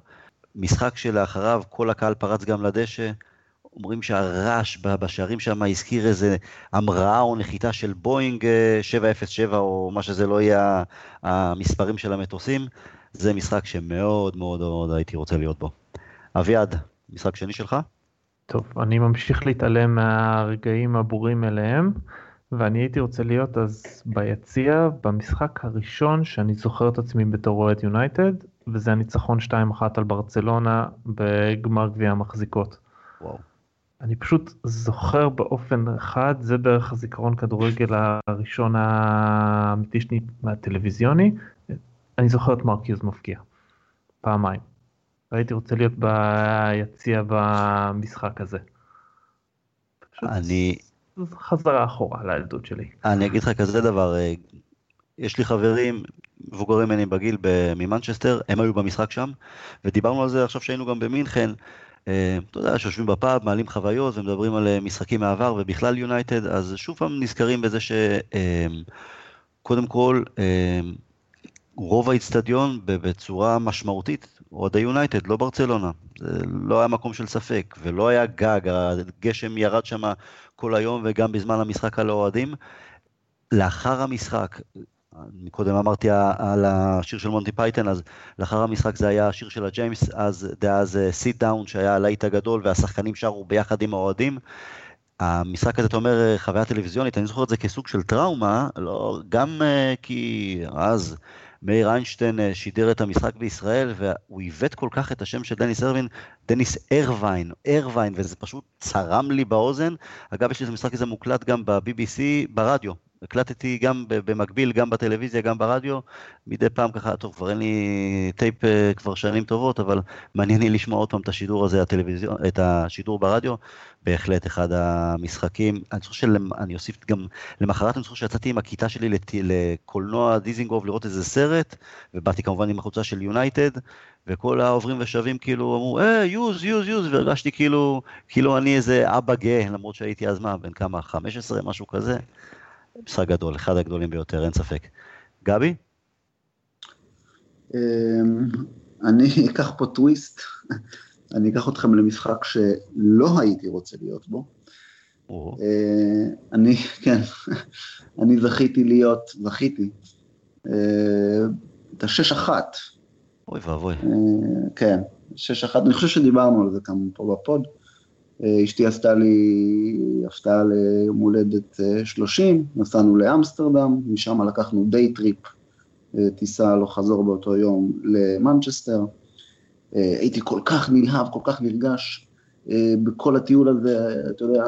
משחק שלאחריו כל הקהל פרץ גם לדשא, אומרים שהרעש בשערים שם הזכיר איזה המראה או נחיתה של בואינג 707 אה, או מה שזה לא יהיה המספרים של המטוסים. זה משחק שמאוד מאוד מאוד הייתי רוצה להיות בו. אביעד, משחק שני שלך? טוב, אני ממשיך להתעלם מהרגעים הבורים אליהם, ואני הייתי רוצה להיות אז ביציע במשחק הראשון שאני זוכר את עצמי בתור אוהד יונייטד, וזה הניצחון 2-1 על ברצלונה בגמר גביע המחזיקות. וואו. אני פשוט זוכר באופן אחד, זה בערך הזיכרון כדורגל הראשון האמיתי שלי מהטלוויזיוני, אני זוכר את מרקיוז מפקיע, פעמיים. והייתי רוצה להיות ביציע במשחק הזה. אני... חזרה אחורה לילדות שלי. אני אגיד לך כזה דבר, אה, יש לי חברים מבוגרים ממני בגיל ממנצ'סטר, הם היו במשחק שם, ודיברנו על זה עכשיו שהיינו גם במינכן. אה, אתה יודע, שיושבים בפאב, מעלים חוויות ומדברים על אה, משחקים מהעבר ובכלל יונייטד, אז שוב פעם נזכרים בזה שקודם כל, רוב האיצטדיון בצורה משמעותית, אוהדי יונייטד, לא ברצלונה. זה לא היה מקום של ספק, ולא היה גג, הגשם ירד שם כל היום וגם בזמן המשחק על האוהדים. לאחר המשחק, קודם אמרתי על השיר של מונטי פייתן, אז לאחר המשחק זה היה השיר של הג'יימס, אז דאז Sit Down, שהיה הלהיט הגדול, והשחקנים שרו ביחד עם האוהדים. המשחק הזה, אתה אומר, חוויה טלוויזיונית, אני זוכר את זה כסוג של טראומה, לא, גם אה, כי אז מאיר איינשטיין אה, שידר את המשחק בישראל, והוא עיוות כל כך את השם של דניס ארווין, דניס ארווין, ארווין, וזה פשוט צרם לי באוזן. אגב, יש לי את המשחק הזה מוקלט גם ב-BBC ברדיו, הקלטתי גם במקביל, גם בטלוויזיה, גם ברדיו, מדי פעם ככה, טוב, כבר אין לי טייפ אה, כבר שנים טובות, אבל מעניין לי לשמוע עוד פעם את השידור הזה, הטלוויזיון, את השידור ברדיו, בהחלט אחד המשחקים. אני חושב שאני אוסיף גם, למחרת אני חושב שיצאתי עם הכיתה שלי לת... לקולנוע דיזינגוף לראות איזה סרט, ובאתי כמובן עם החולצה של יונייטד, וכל העוברים ושבים כאילו אמרו, אה, יוז, יוז, יוז, והרגשתי כאילו, כאילו אני איזה אבא גאה, למרות שהייתי אז מה, בן כמה, 15, משהו כזה. משחק גדול, אחד הגדולים ביותר, אין ספק. גבי? אמ, אני אקח פה טוויסט, אני אקח אתכם למשחק שלא הייתי רוצה להיות בו. אה, אני, כן, אני זכיתי להיות, זכיתי, אה, את השש אחת. אוי ואבוי. אה, כן, שש אחת, אני חושב שדיברנו על זה כאן פה ב pod. אה, אשתי עשתה לי הפתעה ליום הולדת 30, אה, נסענו לאמסטרדם, משם לקחנו day trip, אה, טיסה הלוך חזור באותו יום למנצ'סטר. הייתי כל כך נלהב, כל כך נרגש בכל הטיול הזה, אתה יודע,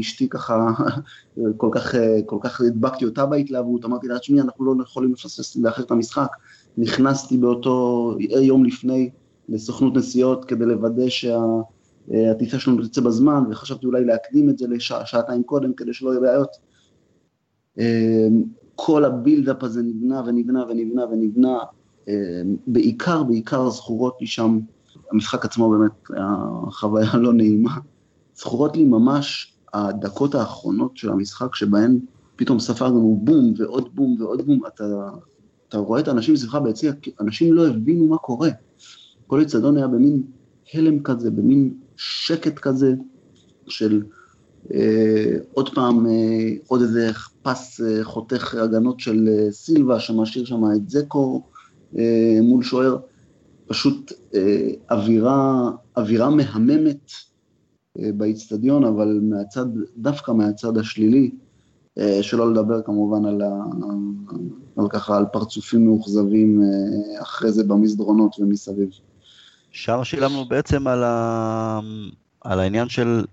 אשתי ככה, כל כך, כל כך הדבקתי אותה בהתלהבות, אמרתי לה, תשמעי, אנחנו לא יכולים לפספס, לאחר את המשחק. נכנסתי באותו יום לפני לסוכנות נסיעות כדי לוודא שה... אה, הטיסה שלנו תצא בזמן, וחשבתי אולי להקדים את זה לשעתיים קודם כדי שלא יהיו בעיות. אה, כל הבילדאפ הזה נבנה ונבנה ונבנה ונבנה, אה, בעיקר, בעיקר זכורות לי שם המשחק עצמו באמת היה חוויה לא נעימה. זכורות לי ממש הדקות האחרונות של המשחק, שבהן פתאום ספרנו בום ועוד בום ועוד בום, אתה, אתה רואה את האנשים סביבך ביציע, אנשים לא הבינו מה קורה. כל אצטדיון היה במין הלם כזה, במין שקט כזה של אה, עוד פעם, אה, עוד איזה פס אה, חותך הגנות של אה, סילבה, שמשאיר שם את זקו אה, מול שוער. פשוט אה, אווירה, אווירה מהממת אה, באיצטדיון, אבל מהצד, דווקא מהצד השלילי, אה, שלא לדבר כמובן על, ה, על ככה, על פרצופים מאוכזבים אה, אחרי זה במסדרונות ומסביב. שם שילמנו בעצם על, ה... על העניין של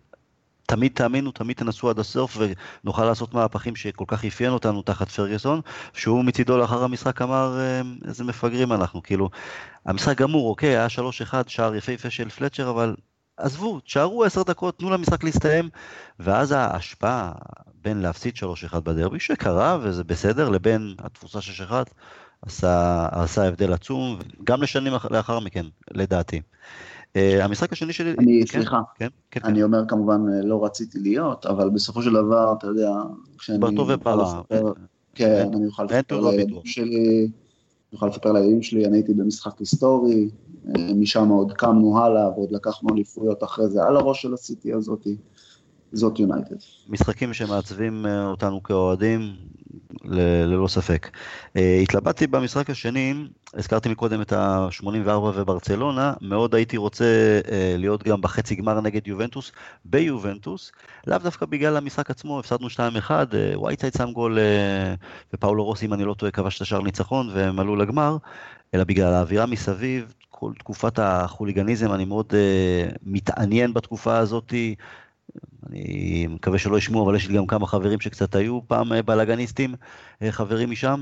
תמיד תאמינו, תמיד תנסו עד הסוף ונוכל לעשות מהפכים שכל כך אפיין אותנו תחת פרגוסון, שהוא מצידו לאחר המשחק אמר איזה מפגרים אנחנו, כאילו, המשחק גמור, אוקיי, היה 3-1, שער יפהפה של פלצ'ר, אבל עזבו, תשארו 10 דקות, תנו למשחק להסתיים, ואז ההשפעה בין להפסיד 3-1 בדרבי, שקרה וזה בסדר, לבין התפוסה 6-1, עשה, עשה הבדל עצום, גם לשנים לאחר מכן, לדעתי. Uh, המשחק השני שלי... אני, כן, סליחה, כן, כן, אני כן. אומר כמובן אה, לא רציתי להיות, אבל בסופו של דבר, אתה יודע, כשאני... בטוב וברע. כן, אני אוכל לספר לילדים שלי, אני אוכל לספר לילדים שלי, אני הייתי במשחק היסטורי, אה, משם עוד קמנו הלאה, ועוד לקחנו אליפויות אחרי זה על הראש של הסיטי הזאתי. זאת יונייטד. משחקים שמעצבים אותנו כאוהדים, ללא ספק. אה, התלבטתי במשחק השני, הזכרתי מקודם את ה-84 וברצלונה, מאוד הייתי רוצה אה, להיות גם בחצי גמר נגד יובנטוס, ביובנטוס, לאו דווקא בגלל המשחק עצמו, הפסדנו 2-1, וייטסייד שם גול, אה, ופאולו רוסי, אם אני לא טועה, כבש את השער ניצחון, והם עלו לגמר, אלא בגלל האווירה מסביב, כל תקופת החוליגניזם, אני מאוד מתעניין בתקופה הזאתי. אני מקווה שלא ישמעו, אבל יש לי גם כמה חברים שקצת היו פעם אה, בלאגניסטים, אה, חברים משם.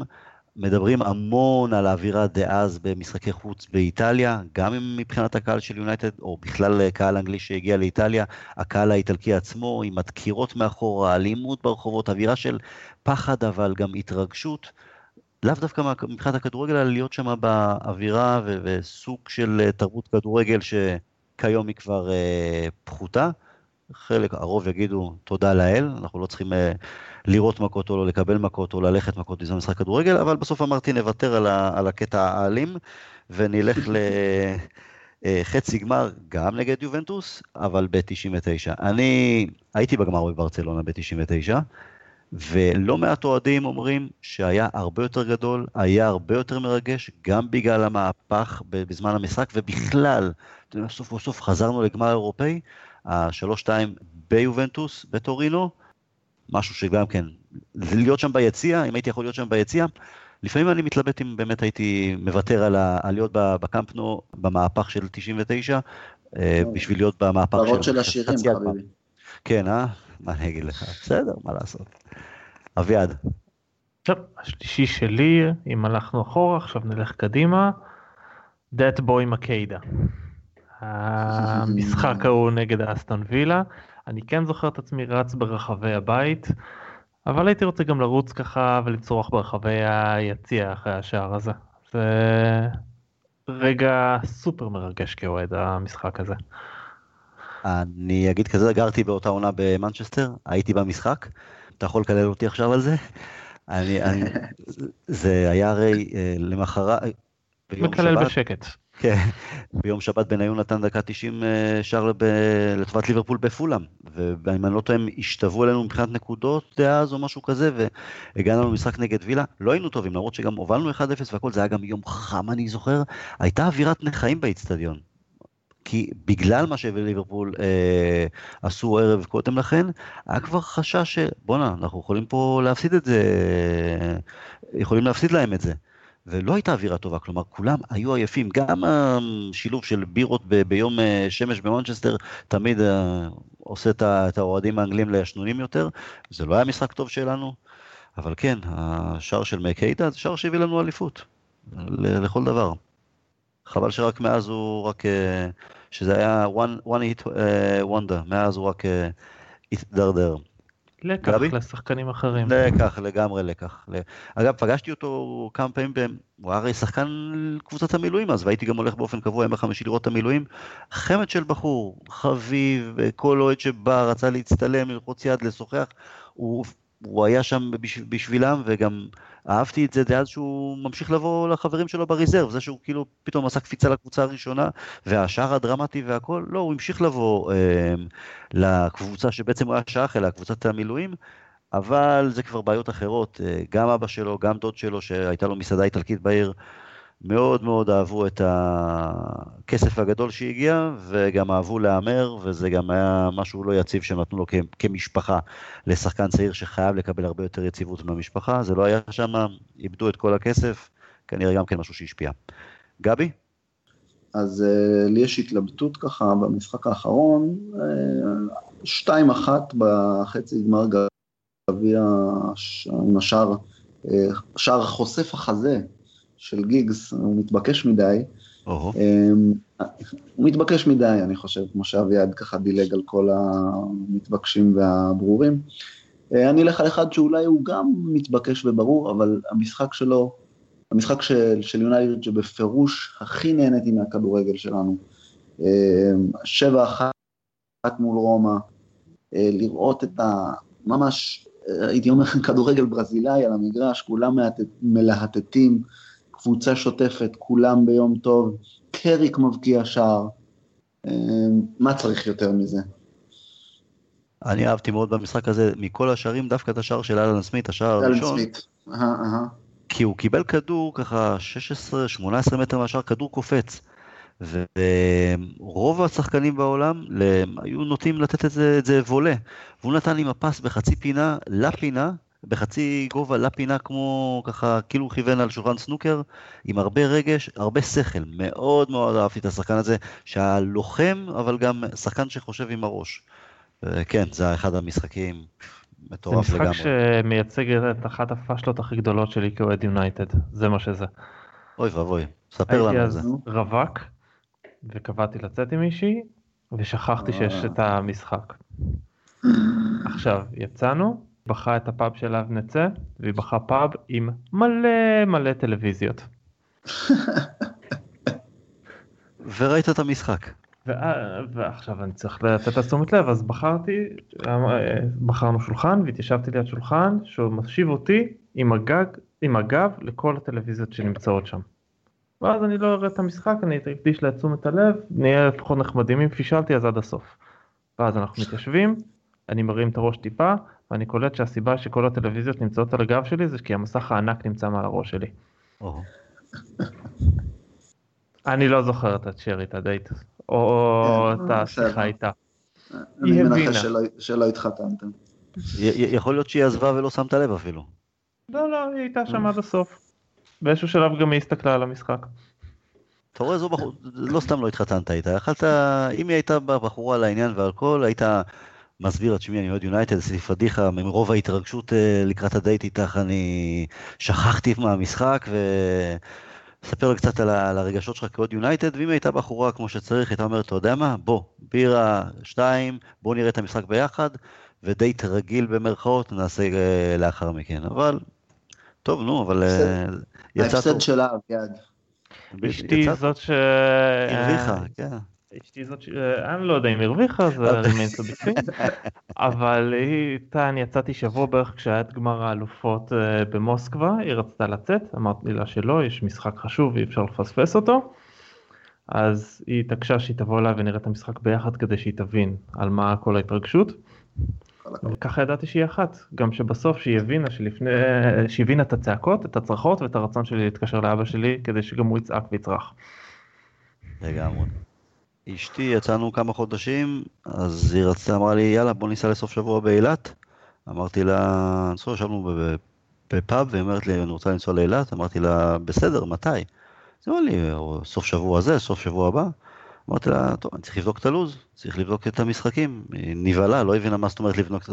מדברים המון על האווירה דאז במשחקי חוץ באיטליה, גם אם מבחינת הקהל של יונייטד, או בכלל אה, קהל אנגלי שהגיע לאיטליה, הקהל האיטלקי עצמו, עם הדקירות מאחורה, אלימות ברחובות, אווירה של פחד אבל גם התרגשות. לאו דווקא מבחינת הכדורגל, אלא להיות שם באווירה וסוג של תרבות כדורגל שכיום היא כבר פחותה. חלק, הרוב יגידו תודה לאל, אנחנו לא צריכים uh, לראות מכות או לא לקבל מכות או ללכת מכות בזמן משחק כדורגל, אבל בסוף אמרתי נוותר על, ה, על הקטע האלים ונלך לחצי אה, גמר גם נגד יובנטוס, אבל ב-99. אני הייתי בגמר בברצלונה ב-99, ולא מעט אוהדים אומרים שהיה הרבה יותר גדול, היה הרבה יותר מרגש, גם בגלל המהפך בזמן המשחק, ובכלל, סוף סוף חזרנו לגמר אירופאי, השלוש-שתיים ביובנטוס, בטורינו, משהו שגם כן, להיות שם ביציע, אם הייתי יכול להיות שם ביציע, לפעמים אני מתלבט אם באמת הייתי מוותר על, ה, על להיות בקמפנו במהפך של 99, אה, בשביל להיות במהפך של... של השירים, חביבי. כן, אה? מה אני אגיד לך? בסדר, מה לעשות. אביעד. עכשיו, השלישי שלי, אם הלכנו אחורה, עכשיו נלך קדימה. That boy מקיידה. המשחק ההוא נגד אסטון וילה. אני כן זוכר את עצמי רץ ברחבי הבית, אבל הייתי רוצה גם לרוץ ככה ולצרוח ברחבי היציע אחרי השער הזה. זה רגע סופר מרגש כאוהד המשחק הזה. אני אגיד כזה, גרתי באותה עונה במנצ'סטר, הייתי במשחק, אתה יכול לקלל אותי עכשיו על זה? אני, אני, זה היה הרי אה, למחרת, מקלל בשקט. כן, ביום שבת בניון נתן דקה 90 אה, שער לטובת ליברפול בפולאם, ואם אני לא טועה הם השתוו אלינו מבחינת נקודות דאז או משהו כזה, והגענו למשחק נגד וילה, לא היינו טובים, למרות שגם הובלנו 1-0 והכל, זה היה גם יום חם אני זוכר, הייתה אווירת נכאים באיצטדיון. כי בגלל מה שליברפול אה, עשו ערב קודם לכן, היה כבר חשש שבואנה, אנחנו יכולים פה להפסיד את זה, אה, יכולים להפסיד להם את זה. ולא הייתה אווירה טובה, כלומר כולם היו עייפים, גם השילוב של בירות ב- ביום אה, שמש במנצ'סטר תמיד אה, עושה את האוהדים האנגלים לישנונים יותר, זה לא היה משחק טוב שלנו, אבל כן, השער של מקיידה זה שער שהביא לנו אליפות, לכל דבר. חבל שרק מאז הוא רק, אה, שזה היה one, one hit wonder, מאז הוא רק התדרדר. לקח גבי? לשחקנים אחרים. לקח, לגמרי לקח. אגב, פגשתי אותו כמה פעמים, הוא הרי שחקן קבוצת המילואים אז, והייתי גם הולך באופן קבוע ימי חמישי לראות את המילואים. חמד של בחור, חביב, כל אוהד שבא, רצה להצטלם, ללחוץ יד, לשוחח. הוא, הוא היה שם בשבילם, וגם אהבתי את זה דאז שהוא ממשיך לבוא לחברים שלו בריזרב, זה שהוא כאילו פתאום עשה קפיצה לקבוצה הראשונה, והשער הדרמטי והכל, לא, הוא המשיך לבוא אה, לקבוצה שבעצם הוא היה שייך אליה, קבוצת המילואים, אבל זה כבר בעיות אחרות, אה, גם אבא שלו, גם דוד שלו, שהייתה לו מסעדה איטלקית בעיר, מאוד מאוד אהבו את הכסף הגדול שהגיע, וגם אהבו להמר, וזה גם היה משהו לא יציב שנתנו לו כמשפחה לשחקן צעיר שחייב לקבל הרבה יותר יציבות מהמשפחה, זה לא היה שם, איבדו את כל הכסף, כנראה גם כן משהו שהשפיע. גבי? אז uh, לי יש התלבטות ככה במשחק האחרון, uh, שתיים אחת בחצי גמר גביע עם השער, uh, שער חושף החזה של גיגס, הוא מתבקש מדי. אמ, הוא מתבקש מדי, אני חושב, כמו שאביעד ככה דילג על כל המתבקשים והברורים. אה, אני אלך על אחד שאולי הוא גם מתבקש וברור, אבל המשחק שלו, המשחק של, של יונייטד שבפירוש הכי נהניתי מהכדורגל שלנו. אמ, שבע אחת מול רומא, אה, לראות את ה... ממש, הייתי אומר, כדורגל ברזילאי על המגרש, כולם מלהטטים. קבוצה שוטפת, כולם ביום טוב, קריק מבקיע שער, אה, מה צריך יותר מזה? אני אהבתי מאוד במשחק הזה, מכל השערים, דווקא את השער של אלן סמית, השער הראשון. אלן סמית, כי הוא קיבל כדור ככה 16-18 מטר מהשער, כדור קופץ. ורוב השחקנים בעולם היו נוטים לתת את זה, את זה וולה. והוא נתן עם הפס בחצי פינה לפינה, בחצי גובה לפינה כמו ככה, כאילו כיוון על שולחן סנוקר, עם הרבה רגש, הרבה שכל. מאוד מאוד אהבתי את השחקן הזה, שהלוחם, אבל גם שחקן שחושב עם הראש. כן, זה היה אחד המשחקים מטורף לגמרי. זה משחק שמייצג את אחת הפאשלות הכי גדולות שלי כאוהד יונייטד, זה מה שזה. אוי ואבוי, ספר לנו את זה. הייתי אז רווק, וקבעתי לצאת עם מישהי, ושכחתי שיש את המשחק. עכשיו, יצאנו, בחרה את הפאב שאליו נצא, והיא בחרה פאב עם מלא מלא טלוויזיות. וראית את המשחק. ועכשיו אני צריך לתת את תשומת לב, אז בחרתי, בחרנו שולחן והתיישבתי ליד שולחן שהוא משיב אותי עם הגג, עם הגב לכל הטלוויזיות שנמצאות שם. ואז אני לא אראה את המשחק, אני אקדיש לתשומת הלב, נהיה לפחות נחמדים אם פישלתי אז עד הסוף. ואז אנחנו מתיישבים, אני מרים את הראש טיפה, ואני קולט שהסיבה שכל הטלוויזיות נמצאות על הגב שלי זה כי המסך הענק נמצא מעל הראש שלי. אני לא זוכר את הצ'רי, את הדייט, או את השיחה איתה. היא הבינה. שלא התחתנתם. יכול להיות שהיא עזבה ולא שמת לב אפילו. לא, לא, היא הייתה שם עד הסוף. באיזשהו שלב גם היא הסתכלה על המשחק. אתה רואה, זו בחור, לא סתם לא התחתנת איתה, יכלת, אם היא הייתה בחורה על העניין והכל, היית מסביר את שמי, אני אוהד יונייטד, עשיתי פדיחה, מרוב ההתרגשות אה, לקראת הדייט איתך, אני שכחתי מהמשחק, וספר לי קצת על, הרגשות שלך כאוהד יונייטד, ואם הייתה בחורה כמו שצריך, הייתה אומרת, אתה יודע מה, בוא, בירה, שתיים, בוא נראה את המשחק ביחד, ודייט רגיל במרכאות נעשה אה, לאחר מכן, אבל, טוב, נו, אבל אה, יצא טוב. ההפסד שלה, אביעד. אשתי זאת ש... הרוויחה, כן. אשתי זאת, אני לא יודע אם הרוויחה, זה רימיין סובייקטיבי, אבל היא, איתה אני יצאתי שבוע בערך כשהיה את גמר האלופות אה, במוסקבה, היא רצתה לצאת, אמרתי לה שלא, יש משחק חשוב, אי אפשר לפספס אותו, אז היא התעקשה שהיא תבוא אליי ונראה את המשחק ביחד כדי שהיא תבין על מה כל ההתרגשות. וככה ידעתי שהיא אחת, גם שבסוף שהיא הבינה שלפני, שהיא הבינה את הצעקות, את הצרחות ואת הרצון שלי להתקשר לאבא שלי כדי שגם הוא יצעק ויצרח. לגמרי. אשתי, יצאנו כמה חודשים, אז היא רצתה, אמרה לי, יאללה, בוא ניסע לסוף שבוע באילת. אמרתי לה, נסוע, ישבנו בפאב, והיא אומרת לי, אני רוצה לנסוע לאילת. אמרתי לה, בסדר, מתי? אז היא אמרה לי, סוף שבוע הזה, סוף שבוע הבא. אמרתי לה, טוב, אני צריך לבדוק את הלו"ז, צריך לבדוק את המשחקים. היא נבהלה, לא הבינה מה זאת אומרת לבדוק,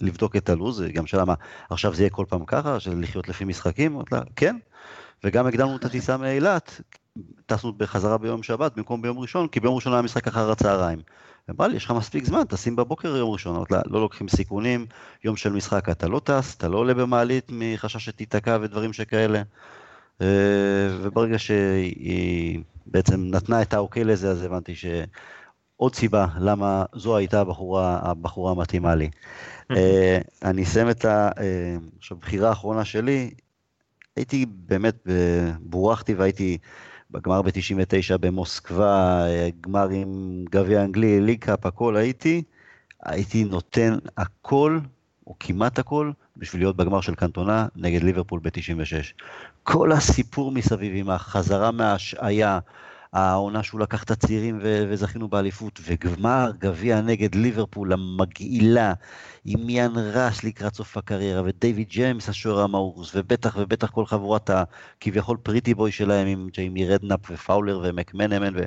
לבדוק את הלו"ז, היא גם שאלה מה, עכשיו זה יהיה כל פעם ככה, של לחיות לפי משחקים? אמרתי לה, כן. וגם הקדמנו את הטיסה מאילת, טסנו בחזרה ביום שבת במקום ביום ראשון, כי ביום ראשון היה משחק אחר הצהריים. אמרה לי, יש לך מספיק זמן, טסים בבוקר יום ראשון. אמרתי לה, לא לוקחים סיכונים, יום של משחק אתה לא טס, אתה לא עולה במעלית מחשש שתיתקע ודברים שכאלה. אה, וברגע שהיא בעצם נתנה את האוקיי לזה, אז הבנתי שעוד סיבה למה זו הייתה הבחורה, הבחורה המתאימה לי. אה, אני אסיים את הבחירה האחרונה שלי, הייתי באמת, בורחתי והייתי בגמר ב-99 במוסקבה, גמר עם גביע אנגלי, ליקאפ, הכל הייתי, הייתי נותן הכל, או כמעט הכל, בשביל להיות בגמר של קנטונה נגד ליברפול ב-96. כל הסיפור מסביב עם החזרה מההשעיה, העונה שהוא לקח את הצעירים ו- וזכינו באליפות, וגמר גביע נגד ליברפול המגעילה, עם איאן ראש לקראת סוף הקריירה, ודייוויד ג'יימס השוער המאוס, ובטח ובטח כל חבורת הכביכול pretty boy שלהם עם ג'יימי רדנאפ ופאולר ומקמנמן, ו...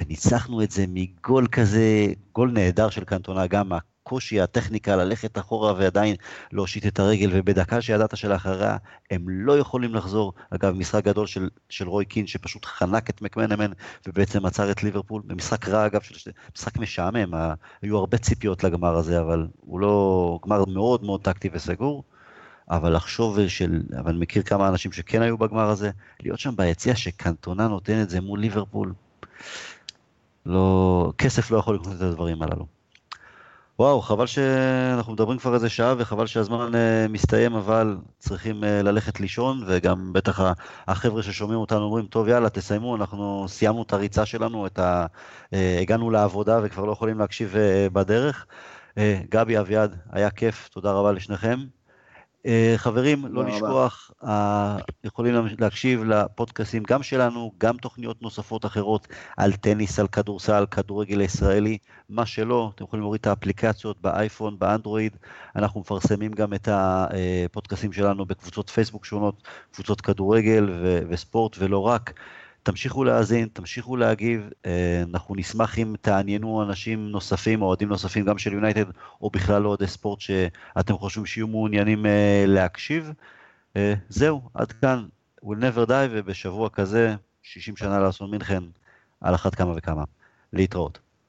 וניצחנו את זה מגול כזה, גול נהדר של קנטונה, גם הקושי, הטכניקה ללכת אחורה ועדיין להושיט את הרגל, ובדקה שידעת שלאחריה הם לא יכולים לחזור. אגב, משחק גדול של, של רוי קין שפשוט חנק את מקמנמן ובעצם עצר את ליברפול, במשחק רע אגב, של, משחק משעמם, היו הרבה ציפיות לגמר הזה, אבל הוא לא, גמר מאוד מאוד טקטי וסגור. אבל לחשוב של, אבל מכיר כמה אנשים שכן היו בגמר הזה, להיות שם ביציע שקנטונה נותן את זה מול ליברפול, לא, כסף לא יכול לקנות את הדברים הללו. וואו, חבל שאנחנו מדברים כבר איזה שעה וחבל שהזמן uh, מסתיים, אבל צריכים uh, ללכת לישון, וגם בטח החבר'ה ששומעים אותנו אומרים, טוב, יאללה, תסיימו, אנחנו סיימנו את הריצה שלנו, את ה... uh, הגענו לעבודה וכבר לא יכולים להקשיב uh, בדרך. Uh, גבי, אביעד, היה כיף, תודה רבה לשניכם. אה, חברים, לא לשכוח, אה, יכולים להקשיב לפודקאסים גם שלנו, גם תוכניות נוספות אחרות על טניס, על כדורסל, כדורגל ישראלי, מה שלא, אתם יכולים להוריד את האפליקציות באייפון, באנדרואיד, אנחנו מפרסמים גם את הפודקאסים שלנו בקבוצות פייסבוק שונות, קבוצות כדורגל וספורט ולא רק. תמשיכו להאזין, תמשיכו להגיב, אה, אנחנו נשמח אם תעניינו אנשים נוספים, אוהדים נוספים, גם של יונייטד, או בכלל אוהדי ספורט שאתם חושבים שיהיו מעוניינים אה, להקשיב. אה, זהו, עד כאן, will never die, ובשבוע כזה, 60 שנה לאסון מינכן, על אחת כמה וכמה. להתראות.